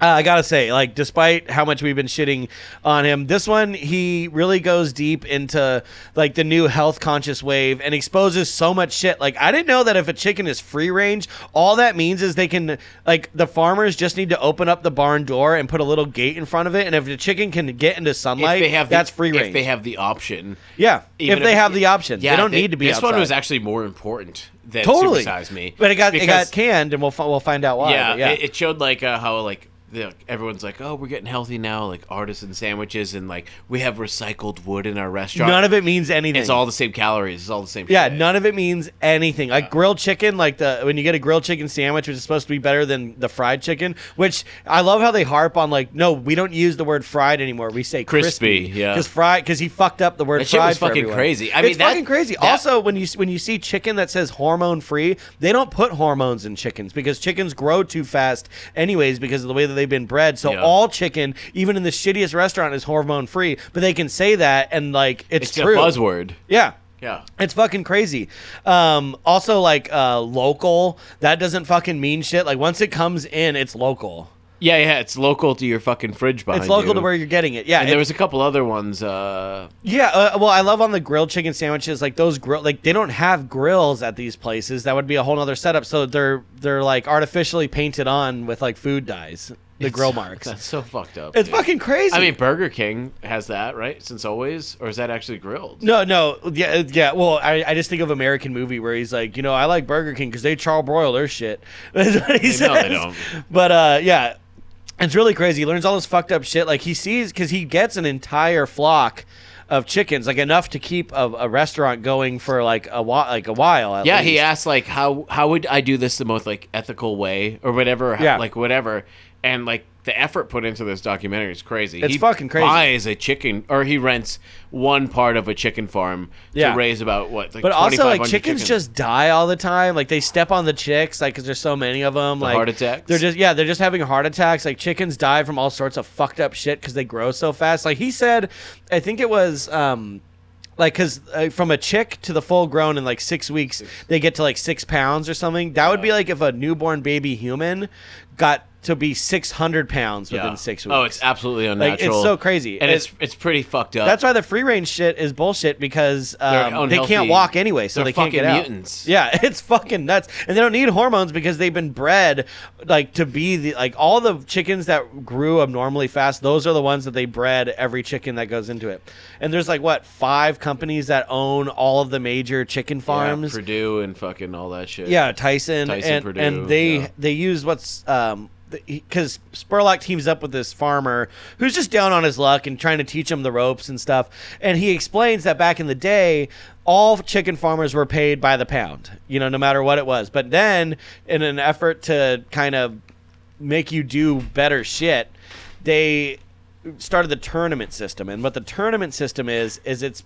Uh, I gotta say, like, despite how much we've been shitting on him, this one he really goes deep into like the new health conscious wave and exposes so much shit. Like, I didn't know that if a chicken is free range, all that means is they can like the farmers just need to open up the barn door and put a little gate in front of it, and if the chicken can get into sunlight, if they have the, that's free If range. they have the option, yeah, even if they if- have the option, they don't need to be. This one was actually more important than totally Super Size Me, but it got it got canned, and we'll we'll find out why. yeah, yeah. It, it showed like uh, how like the, everyone's like, oh, we're getting healthy now, like artisan sandwiches, and like we have recycled wood in our restaurant. None of it means anything. It's all the same calories. It's all the same. Yeah, shit. none of it means anything. Like grilled chicken, like the when you get a grilled chicken sandwich, which is supposed to be better than the fried chicken. Which I love how they harp on. Like, no, we don't use the word fried anymore. We say crispy. Crispy, yeah. because fried because he fucked up the word That shit fried. was fucking everyone. crazy. I mean, it's that- fucking crazy. that- also, when you when you see chicken that says hormone free, they don't put hormones in chickens because chickens grow too fast, anyways, because of the way that they've been bred. So Yeah. all chicken, even in the shittiest restaurant, is hormone free. But they can say that and like it's, It's true. a buzzword. Yeah. Yeah. It's fucking crazy. Um, also, like uh, local, that doesn't fucking mean shit. Like once it comes in, it's local. Yeah, yeah, it's local to your fucking fridge behind It's local you. to where you're getting it. Yeah, And there was a couple other ones. Uh, yeah. Uh, well, I love on the grilled chicken sandwiches, like those grill, like they don't have grills at these places. That would be a whole other setup. So they're they're like artificially painted on with like food dyes, the it's- grill marks. That's so fucked up. It's dude. fucking crazy. I mean, Burger King has that, right? Since always, or is that actually grilled? No, no, yeah, yeah. Well, I, I just think of American movie where he's like, you know, I like Burger King because they charbroil their shit. That's what he They- no, they don't. But uh, yeah, it's really crazy. He learns all this fucked up shit. Like he sees because he gets an entire flock of chickens, like enough to keep a, a restaurant going for like a while, like a while. At Yeah, he asked like how how would I do this the most like ethical way or whatever. Yeah. like whatever, and like the effort put into this documentary is crazy. It's he fucking crazy. He buys a chicken or he rents one part of a chicken farm Yeah. to raise about what like But also, like chickens chickens. just die all the time. Like they step on the chicks, like because there's so many of them. like heart attacks? They're just yeah, they're just having heart attacks. Like chickens die from all sorts of fucked up shit because they grow so fast. Like he said, I think it was um, like because uh, from a chick to the full grown in like six weeks, they get to like six pounds or something. That would be like if a newborn baby human got to be six hundred pounds within Yeah. six weeks. Oh, it's absolutely Like, it's so crazy. and It- it's it's pretty fucked up. that's why the free range shit is bullshit because um, they can't walk anyway, so They're they can't get fucking out. mutants. Yeah, it's fucking nuts, and they don't need hormones because they've been bred like to be the like all the chickens that grew abnormally fast. Those are the ones that they bred every chicken that goes into it. And there's like what five companies that own all of the major chicken Yeah, farms. Perdue and fucking all that shit. Yeah, Tyson, Tyson, and, Perdue, and they yeah. they use what's um because Spurlock teams up with this farmer who's just down on his luck and trying to teach him the ropes and stuff, and he explains that back in the day. All chicken farmers were paid by the pound, you know, no matter what it was. But then, in an effort to kind of make you do better shit, they started the tournament system. And what the tournament system is is it's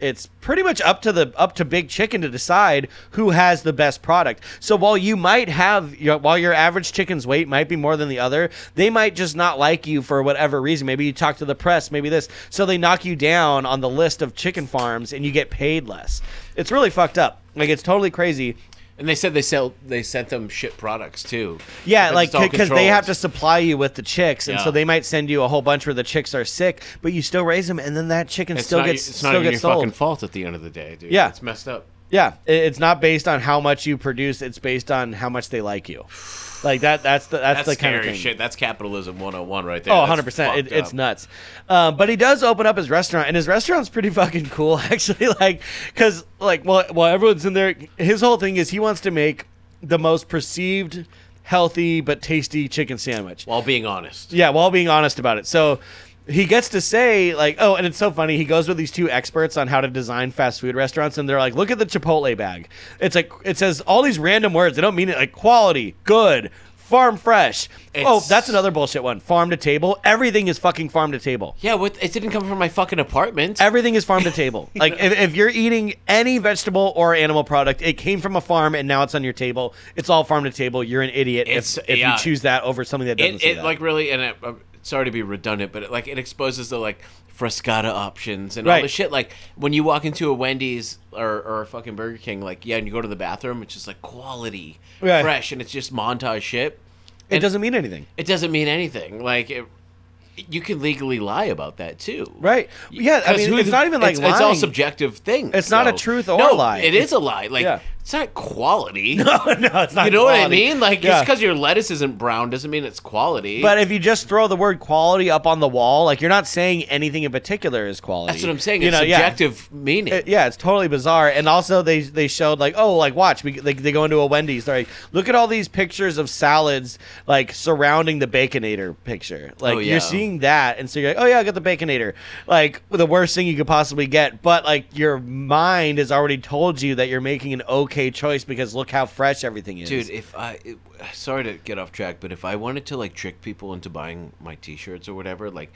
it's pretty much up to the up to Big Chicken to decide who has the best product. So while you might have your, while your average chicken's weight might be more than the other, they might just not like you for whatever reason. Maybe you talk to the press, maybe this. So they knock you down on the list of chicken farms and you get paid less. It's really fucked up. Like it's totally crazy. And they said they sell they sent them shit products too. Yeah, like because they have to supply you with the chicks, and so they might send you a whole bunch where the chicks are sick, but you still raise them, and then that chicken It's still not, gets it's still not even gets your sold. fucking fault at the end of the day, dude. Yeah. it's messed up. Yeah, it's not based on how much you produce; it's based on how much they like you. Like that. That's the that's, That's, the kind of thing. shit. That's capitalism 101 right there. Oh, 100 percent. It, it's nuts. Um, but he does open up his restaurant, and his restaurant's pretty fucking cool, actually. Like, because like, well, well, everyone's in there. His whole thing is he wants to make the most perceived healthy but tasty chicken sandwich. While being honest. Yeah, while being honest about it. So he gets to say like, oh, and it's so funny. He goes with these two experts on how to design fast food restaurants, and they're like, look at the Chipotle bag. It's like it says all these random words. They don't mean it like quality, good, farm fresh. oh, that's another bullshit one. Farm to table. Everything is fucking farm to table. Yeah, what, it didn't come from my fucking apartment. Everything is farm to table. Like if, if you're eating any vegetable or animal product, it came from a farm and now it's on your table. It's all farm to table. You're an idiot It's- if, if yeah. you choose that over something that doesn't it, it that. like really and it, uh, sorry to be redundant but it, like it exposes the like frescata options and all the shit like when you walk into a wendy's or, or a fucking burger king like yeah and you go to the bathroom it's just like quality Right. fresh and it's just montage shit it doesn't mean anything. it doesn't mean anything like it, you can legally lie about that too Right. Yeah, I mean, it's not even like it's, it's all subjective thing It's not a truth or no, a lie. it is a lie like Yeah. It's not quality no, no, it's not. you know what I mean? Like Yeah. just because your lettuce isn't brown doesn't mean it's quality. But if you just throw the word quality up on the wall, like you're not saying anything in particular is quality. that's what I'm saying. You It's know, yeah. subjective meaning. It- yeah, it's totally bizarre. And also, they they showed like, oh, like watch, we, they, they go into a Wendy's. They're like, look at all these pictures of salads like surrounding the Baconator picture. Like Oh, yeah. you're seeing that, and so you're like, oh yeah, I got the Baconator. Like the worst thing you could possibly get, but like your mind has already told you that you're making an okay choice because look how fresh everything is. Dude, if I it, sorry to get off track, but if I wanted to like trick people into buying my T-shirts or whatever, like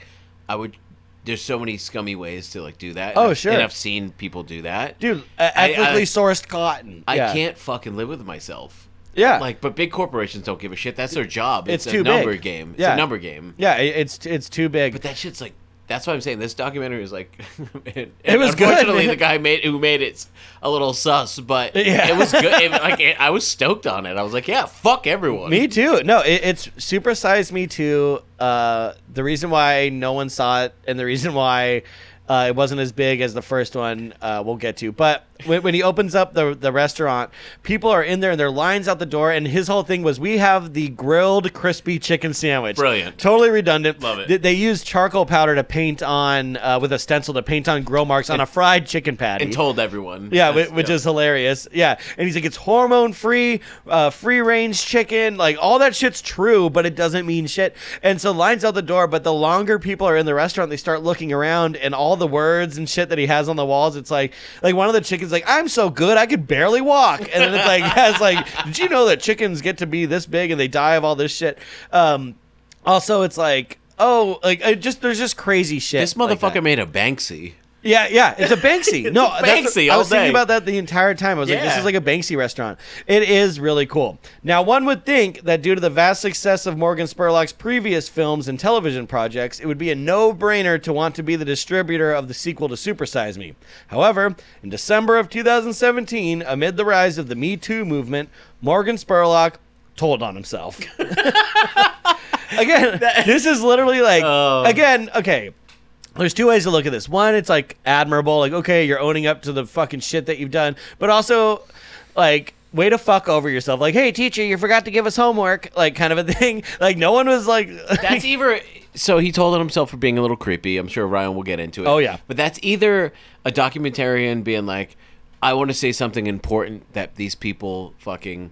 I would. There's so many scummy ways to like do that. Oh, I've- sure. And I've seen people do that. dude, uh, I- ethically I- sourced cotton. I Yeah. can't fucking live with myself. Yeah, Like, but big corporations don't give a shit. That's their job. It's It's, too a number big. game. It's Yeah. a number game. yeah, it's it's too big. But that shit's like. That's why I'm saying this documentary is like. and, It was good, Unfortunately, man. the guy made who made it's a little sus, but Yeah. it was good. It, like it, I was stoked on it. I was like, yeah, fuck everyone. Me too. No, it, it's supersized me too. Uh, the reason why no one saw it and the reason why uh, it wasn't as big as the first one, uh, we'll get to. But when, when he opens up the the restaurant, people are in there and their lines out the door. And his whole thing was, we have the grilled crispy chicken sandwich. Brilliant. Totally redundant. Love it. They, they used charcoal powder to paint on uh, with a stencil to paint on grill marks on a fried chicken patty. and told everyone. Yeah, That's- which yeah. is hilarious. Yeah, and he's like, it's hormone free, uh, free range chicken. Like all that shit's true, but it doesn't mean shit. And so lines out the door. But the longer people are in the restaurant, they start looking around, and all the words and shit that he has on the walls. It's like, like one of the chickens like, I'm so good, I could barely walk. And then it's like, yeah, it's like, did you know that chickens get to be this big and they die of all this shit? Um, also, it's like. Oh, like just there's just crazy shit. This like motherfucker made a Banksy. Yeah, yeah, it's a Banksy. no, a Banksy I was thinking about that the entire time. I was like, this is like a Banksy restaurant. It is really cool. Now, one would think that due to the vast success of Morgan Spurlock's previous films and television projects, it would be a no-brainer to want to be the distributor of the sequel to Super Size Me. However, in December of 2017, amid the rise of the Me Too movement, Morgan Spurlock told on himself. again, this is literally like Oh. again, okay. There's two ways to look at this. One, it's like admirable, like okay, you're owning up to the fucking shit that you've done, but also like way to fuck over yourself. Like, hey, teacher, you forgot to give us homework, like kind of a thing. Like no one was like That's either. So he told on himself for being a little creepy. I'm sure Ryan will get into it. Oh, yeah. But that's either a documentarian being like, I want to say something important that these people fucking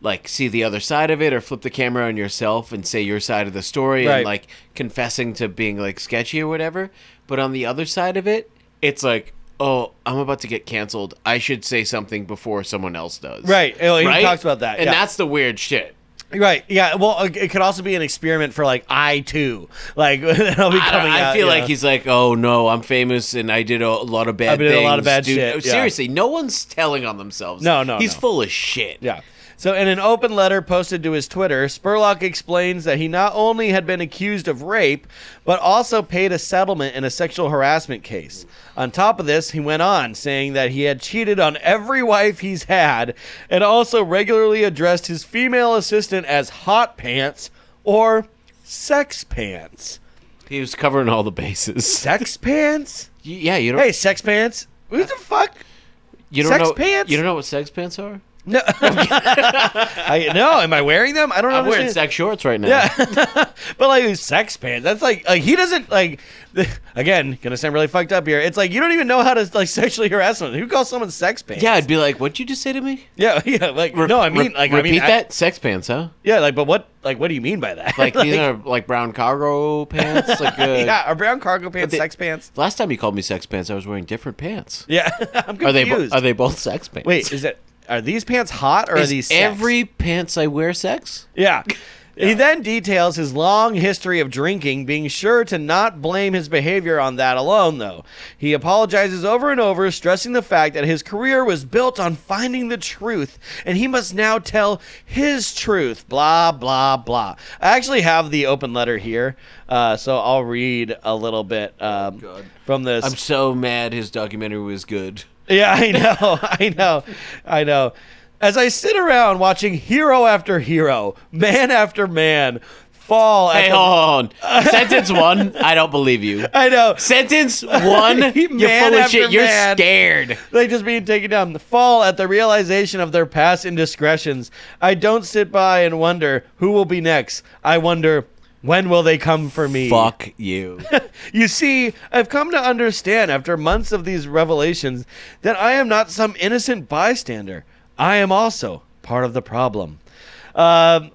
like see the other side of it, or flip the camera on yourself and say your side of the story, Right. and like confessing to being like sketchy or whatever. But on the other side of it, it's like. Oh, I'm about to get canceled. I should say something before someone else does. Right. Oh, he talks about that, and yeah. that's the weird shit. Right. Yeah. Well, it could also be an experiment for like I too. Like that'll be I, coming I out, feel like know. he's like, oh no, I'm famous and I did a lot of bad. I did a lot of bad dude." shit, yeah. Seriously, no one's telling on themselves. No, no, he's no. full of shit. Yeah. So, in an open letter posted to his Twitter, Spurlock explains that he not only had been accused of rape, but also paid a settlement in a sexual harassment case. On top of this, he went on saying that he had cheated on every wife he's had and also regularly addressed his female assistant as hot pants or sex pants. He was covering all the bases. Sex pants? Y- yeah, you don't. Hey, sex pants? What the fuck? you don't sex know. pants? You don't know what sex pants are? No, I, no. Am I wearing them? I don't know. I'm wearing sex shorts right now. Yeah, but like sex pants. That's like like he doesn't like. Again, gonna sound really fucked up here. It's like you don't even know how to like sexually harass someone. Who calls someone sex pants? Yeah, I'd be like, "What'd you just say to me?" yeah, yeah. Like Re- no, I mean like I repeat mean I- that sex pants, huh? yeah, like but what like what do you mean by that? Like, these are like brown cargo pants. Like, uh, yeah, are brown cargo pants they- sex pants? Last time you called me sex pants, I was wearing different pants. Yeah, I'm confused. Are they are they both sex pants? Wait, is it are these pants hot or are Is these sex? every pants I wear sex? Yeah. He then details his long history of drinking, being sure to not blame his behavior on that alone, though. He apologizes over and over, stressing the fact that his career was built on finding the truth, and he must now tell his truth. Blah, blah, blah. I actually have the open letter here, uh, so I'll read a little bit um, God. from this. I'm so mad his documentary was good. Yeah, I know, I know, I know. As I sit around watching hero after hero, man after man fall. Hey, hold on. Sentence one, I don't believe you. I know. Sentence one, you're full of shit. You're man. scared. They just being taken down. Fall at the realization of their past indiscretions. I don't sit by and wonder who will be next. I wonder when will they come for me. Fuck you. You see, I've come to understand after months of these revelations that I am not some innocent bystander. I am also part of the problem. Um,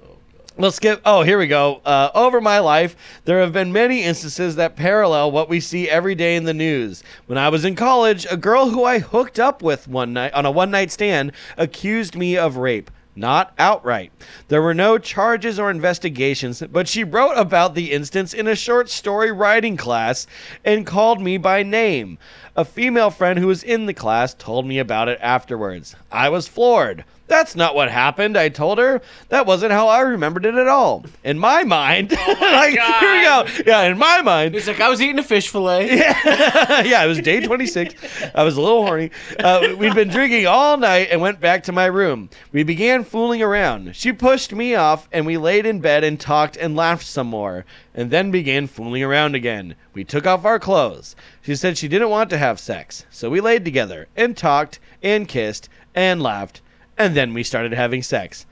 Let's skip. Oh, here we go. Uh, over my life, there have been many instances that parallel what we see every day in the news. When I was in college, a girl who I hooked up with one night on a one night stand accused me of rape. Not outright. There were no charges or investigations, but she wrote about the instance in a short story writing class and called me by name. A female friend who was in the class told me about it afterwards. I was floored. That's not what happened, I told her. That wasn't how I remembered it at all. In my mind, like, here we go. Yeah, in my mind, He's like, I was eating a fish fillet. yeah, it was day 26. I was a little horny. Uh, we'd been drinking all night and went back to my room. We began fooling around. She pushed me off, and we laid in bed and talked and laughed some more, and then began fooling around again. We took off our clothes. She said she didn't want to have sex, so we laid together and talked and kissed and laughed, and then we started having sex.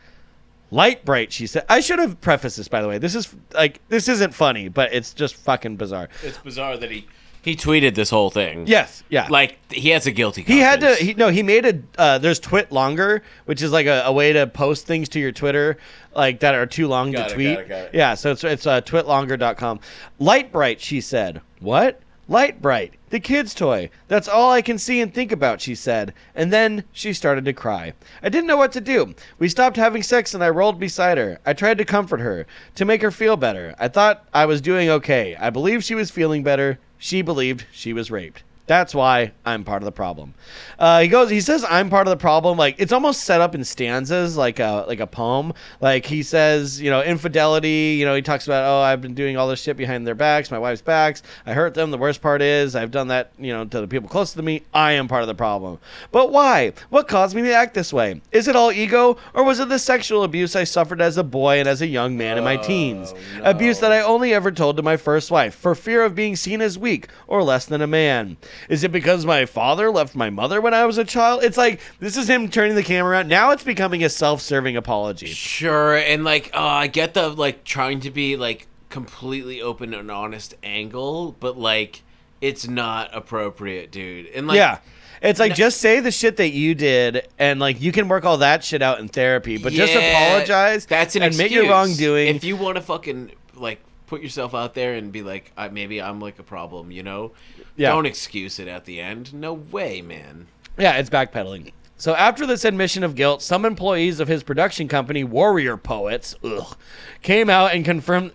Lite-Brite, she said. I should have prefaced this, by the way. This is like this isn't funny, but it's just fucking bizarre. It's bizarre that he he tweeted this whole thing. Yes, yeah. Like he has a guilty. he had to. He, no, he made a. Uh, there's TwitLonger, which is like a, a way to post things to your Twitter, like that are too long Got to it, tweet. got it, got it. Yeah, so it's it's uh, twitlonger.com. Lite-Brite, she said. What? Lite-Brite, the kid's toy. That's all I can see and think about, she said. And then she started to cry. I didn't know what to do. We stopped having sex and I rolled beside her. I tried to comfort her, to make her feel better. I thought I was doing okay. I believe she was feeling better. She believed she was raped. That's why I'm part of the problem. Uh, he goes. He says I'm part of the problem. Like it's almost set up in stanzas, like a like a poem. Like he says, you know, infidelity. You know, he talks about, oh, I've been doing all this shit behind their backs, my wife's backs. I hurt them. The worst part is I've done that, you know, to the people close to me. I am part of the problem. But why? What caused me to act this way? Is it all ego, or was it the sexual abuse I suffered as a boy and as a young man in my teens? Abuse that I only ever told to my first wife for fear of being seen as weak or less than a man. Is it because my father left my mother when I was a child? It's like this is him turning the camera around. Now it's becoming a self-serving apology. Sure, and like, uh, I get the like trying to be like completely open and honest angle, but like, it's not appropriate, dude. And like, yeah. It's like just say the shit that you did, and like you can work all that shit out in therapy. But just apologize. That's an and excuse. your wrongdoing. If you want to fucking like put yourself out there and be like, I, maybe I'm like a problem, you know? Yeah. Don't excuse it at the end. No way, man. Yeah, it's backpedaling. So after this admission of guilt, some employees of his production company, Warrior Poets, ugh, came out and confirmed.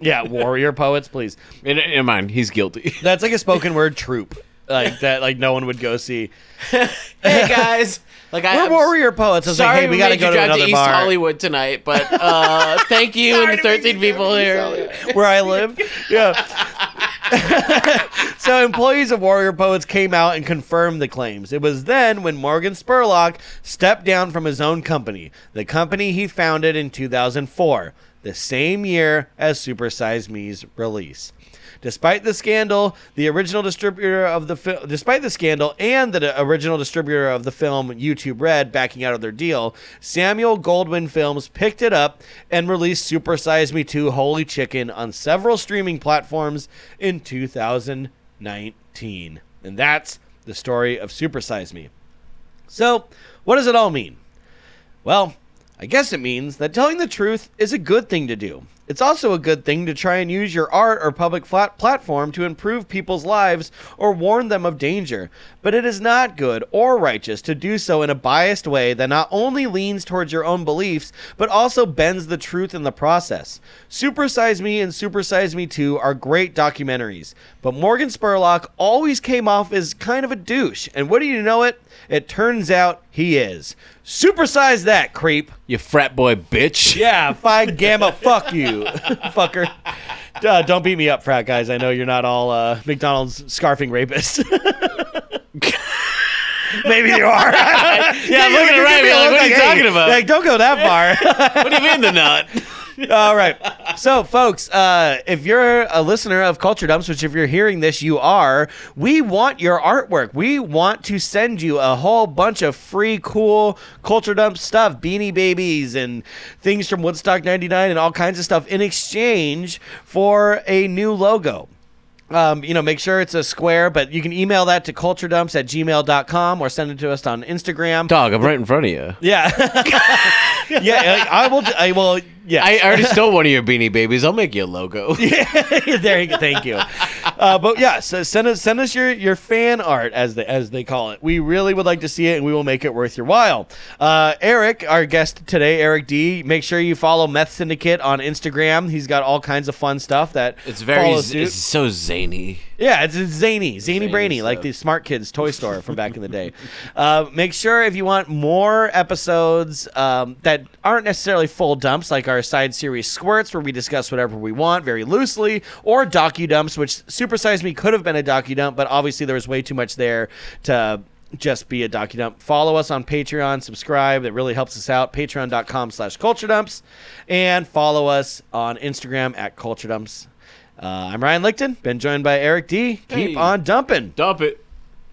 Yeah, Warrior Poets, please. In, in mind, he's guilty. That's like a spoken word troupe, like that. Like no one would go see. hey guys, like I We're I'm Warrior Poets. I was like, Sorry, hey, we we got to made go you to drive another to East bar Hollywood tonight, but uh, thank you and the 13 people here. where I live. Yeah. so employees of Warrior Poets came out and confirmed the claims. It was then when Morgan Spurlock stepped down from his own company, the company he founded in 2004, the same year as Super Size Me's release. Despite the scandal, the original distributor of the film, despite the scandal and the original distributor of the film, YouTube Red, backing out of their deal, Samuel Goldwyn Films picked it up and released Super Size Me 2 Holy Chicken on several streaming platforms in 2019. And that's the story of Super Size Me. So, what does it all mean? Well, I guess it means that telling the truth is a good thing to do. It's also a good thing to try and use your art or public flat platform to improve people's lives or warn them of danger. But it is not good or righteous to do so in a biased way that not only leans towards your own beliefs, but also bends the truth in the process. Super Size Me and Super Size Me 2 are great documentaries, but Morgan Spurlock always came off as kind of a douche. And what do you know it? It turns out he is. Supersize that, creep. You frat boy bitch. Yeah, Phi Gamma, fuck you, fucker. Don't beat me up, frat guys. I know you're not all uh, McDonald's scarfing rapists. Maybe you are. Yeah, I'm looking around. me Like, what are you talking about? Like, don't go that far. what do you mean they're not? All right. So, folks, uh, if you're a listener of Culture Dumps, which if you're hearing this, you are, we want your artwork. We want to send you a whole bunch of free, cool Culture Dumps stuff, beanie babies and things from Woodstock 99 and all kinds of stuff in exchange for a new logo. Um, you know, make sure it's a square, but you can email that to culturedumps at gmail.com or send it to us on Instagram. Dog, I'm right in front of you. Yeah. yeah, I will. I will. Yeah. I already stole one of your beanie babies. I'll make you a logo. yeah, there you go. Thank you. Uh, but yeah, so send us send us your, your fan art as they as they call it. We really would like to see it, and we will make it worth your while. Uh, Eric, our guest today, Eric D. Make sure you follow Meth Syndicate on Instagram. He's got all kinds of fun stuff that It's very, z- it's so zany. Yeah, it's, it's zany, zany, Zany Brainy, like stuff. the Smart Kids toy store from back in the day. Uh, make sure if you want more episodes um, that aren't necessarily full dumps, like our side series Squirts, where we discuss whatever we want very loosely, or docu dumps, which Super Size Me could have been a docu dump, but obviously there was way too much there to just be a docu dump. Follow us on Patreon, subscribe. That really helps us out. Patreon.com slash culture dumps. And follow us on Instagram at culture dumps. Uh, I'm Ryan Lichten, been joined by Eric D. Keep on dumping. Dump it.